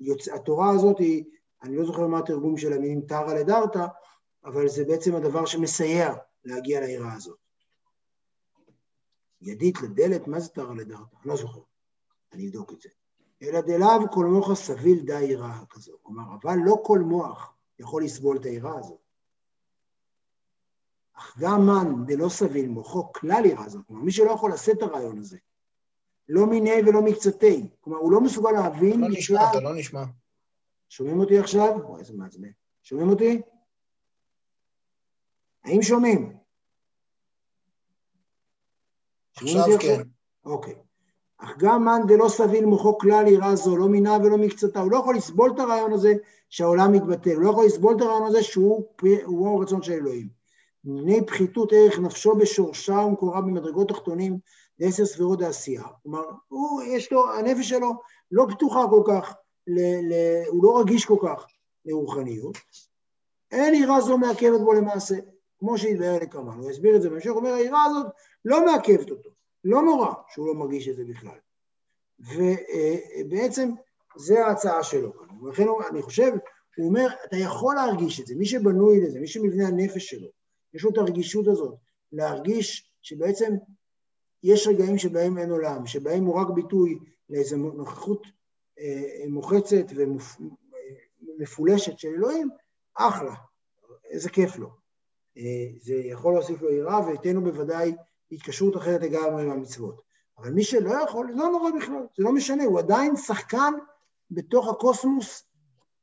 יוצ... התורה הזאת היא, אני לא זוכר מה התרגום של המילים תרא לדרתא, אבל זה בעצם הדבר שמסייע להגיע לעירה הזאת. ידית לדלת, מה זה תרא לדרתא? אני לא זוכר, אני אבדוק את זה. אלא דלאו כל מוח סביל די עירה כזו. כלומר, אבל לא כל מוח יכול לסבול את העירה הזאת. אך גם מן דלא סביל מוחו כלל עירה הזאת. כלומר, מי שלא יכול לשאת את הרעיון הזה, לא מיני ולא מקצתי. כלומר, הוא לא מסוגל להבין
לא נשמע, אתה לא נשמע.
שומעים אותי עכשיו? וואי, איזה מעצבן. שומעים אותי? האם שומעים?
עכשיו כן.
אוקיי. אך גם מאן דלא סביל מוחו כלל יראה זו, לא מינה ולא מקצתה, הוא לא יכול לסבול את הרעיון הזה שהעולם מתבטל, הוא לא יכול לסבול את הרעיון הזה שהוא הרצון של אלוהים. מפני פחיתות ערך נפשו בשורשה ומקורה במדרגות תחתונים לעשר ספירות דעשייה. כלומר, הוא, יש לו, הנפש שלו לא פתוחה כל כך, ל, ל, הוא לא רגיש כל כך לרוחניות. אין יראה זו מעכבת בו למעשה, כמו שהתבהר לקמן. הוא הסביר את זה בהמשך, הוא אומר, היראה הזאת לא מעכבת אותו. לא נורא שהוא לא מרגיש את זה בכלל. ובעצם זה ההצעה שלו. ולכן אני חושב, הוא אומר, אתה יכול להרגיש את זה, מי שבנוי לזה, מי שמבנה הנפש שלו, יש לו את הרגישות הזאת, להרגיש שבעצם יש רגעים שבהם אין עולם, שבהם הוא רק ביטוי לאיזו נוכחות מוחצת ומפולשת של אלוהים, אחלה, איזה כיף לו. אה, זה יכול להוסיף לו יראה וייתן בוודאי התקשרות אחרת לגמרי עם המצוות. אבל מי שלא יכול, זה לא נורא בכלל, זה לא משנה, הוא עדיין שחקן בתוך הקוסמוס,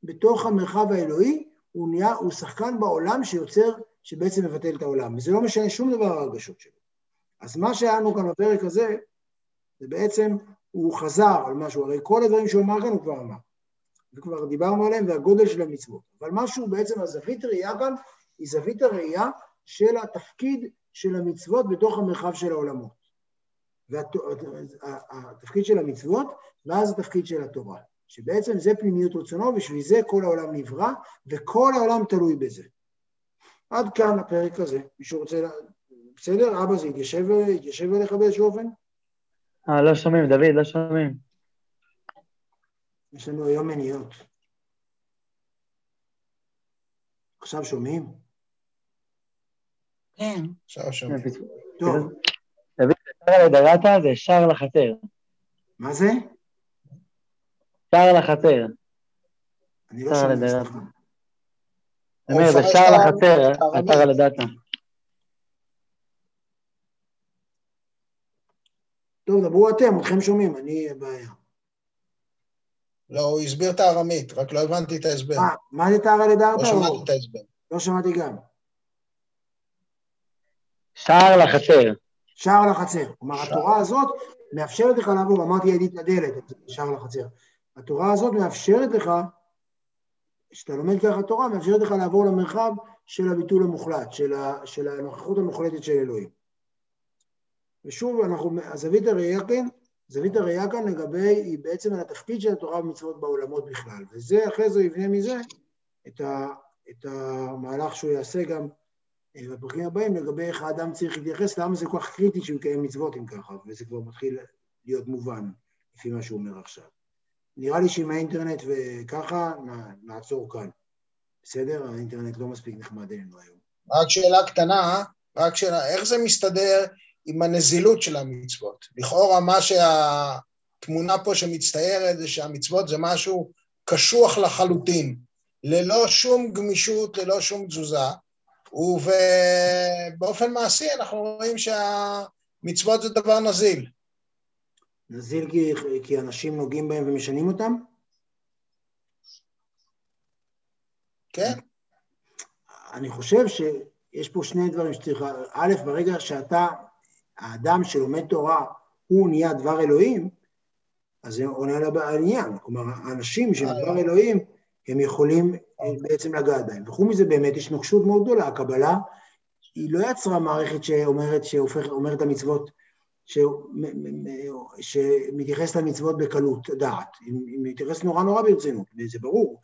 בתוך המרחב האלוהי, הוא נהיה, הוא שחקן בעולם שיוצר, שבעצם מבטל את העולם, וזה לא משנה שום דבר הרגשות שלו. אז מה שהיה לנו כאן בפרק הזה, זה בעצם, הוא חזר על משהו, הרי כל הדברים שהוא אמר כאן הוא כבר אמר, וכבר דיברנו עליהם, והגודל של המצוות. אבל משהו בעצם, הזווית הראייה כאן, היא זווית הראייה של התפקיד של המצוות בתוך המרחב של העולמות. והתפקיד של המצוות, ואז התפקיד של התורה. שבעצם זה פנימיות רצונו, בשביל זה כל העולם נברא, וכל העולם תלוי בזה. עד כאן הפרק הזה. מישהו רוצה... בסדר? אבא, זה התיישב, התיישב עליך באיזשהו אופן?
אה, לא שומעים, דוד, לא שומעים.
יש לנו היום מניות. עכשיו שומעים?
כן.
עכשיו שומעים.
טוב.
דוד, שער לדרתה זה שער לחצר.
מה זה?
שער לחצר.
אני לא שומע,
לדרתה.
סליחה.
אני אומר, זה שער לחצר,
הארמית.
אתר לדאטה.
טוב, דברו אתם, אתכם שומעים, אני בעיה.
לא, הוא הסביר את הארמית, רק לא הבנתי את ההסבר.
אה, מה זה טהרה
לא
לדרתא?
שמעתי את ההסבר.
לא שמעתי גם.
שער לחצר.
שער לחצר. כלומר, התורה הזאת מאפשרת לך לעבור, אמרתי ידית לדלת, שער לחצר. התורה הזאת מאפשרת לך, כשאתה לומד ככה תורה, מאפשרת לך לעבור למרחב של הביטול המוחלט, של, ה, של הנוכחות המוחלטת של אלוהים. ושוב, אנחנו, הזווית הראייה כאן, זווית הראייה כאן לגבי, היא בעצם על התפקיד של התורה ומצוות בעולמות בכלל. וזה, אחרי זה יבנה מזה את, ה, את המהלך שהוא יעשה גם אה, בפרקים הבאים לגבי איך האדם צריך להתייחס, למה זה כל כך קריטי שהוא יקיים מצוות אם ככה, וזה כבר מתחיל להיות מובן לפי מה שהוא אומר עכשיו. נראה לי שעם האינטרנט וככה, נעצור כאן. בסדר? האינטרנט לא מספיק נחמד אלינו היום.
רק שאלה קטנה, רק שאלה, איך זה מסתדר עם הנזילות של המצוות? לכאורה מה שהתמונה פה שמצטיירת זה שהמצוות זה משהו קשוח לחלוטין, ללא שום גמישות, ללא שום תזוזה, ובאופן מעשי אנחנו רואים שהמצוות זה דבר נזיל.
נזיל כי, כי אנשים נוגעים בהם ומשנים אותם?
כן?
אני חושב שיש פה שני דברים שצריך... א', ברגע שאתה, האדם שלומד תורה, הוא נהיה דבר אלוהים, אז זה עונה על העניין. כלומר, האנשים שהם דבר אלוהים, הם יכולים אה, בעצם לגעת בהם. וחוץ מזה באמת יש נוקשות מאוד גדולה. הקבלה, היא לא יצרה מערכת שאומרת, שהופך, אומרת המצוות, שהוא- מ- מ- מ- שמתייחס למצוות בקלות דעת, אם אם מתייחס נורא נורא ברצינות, זה ברור,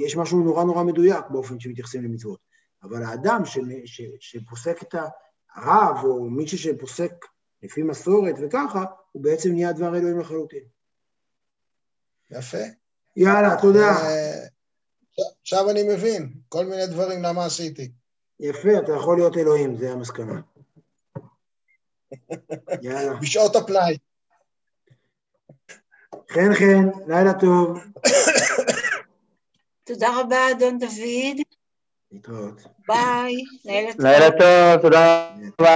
יש משהו נורא נורא מדויק באופן שמתייחסים למצוות, אבל האדם ש- ש- שפוסק את הרב, או מישהו שפוסק לפי מסורת וככה, הוא בעצם נהיה דבר אלוהים לחלוטין.
יפה.
יאללה, תודה.
אה, עכשיו אני מבין כל מיני דברים למה עשיתי.
יפה, אתה יכול להיות אלוהים, זה המסקנה. יאללה.
בשעות הפנאי.
חן חן, לילה טוב.
תודה רבה, אדון דוד.
להתראות.
ביי. לילה טוב.
לילה טוב, תודה רבה.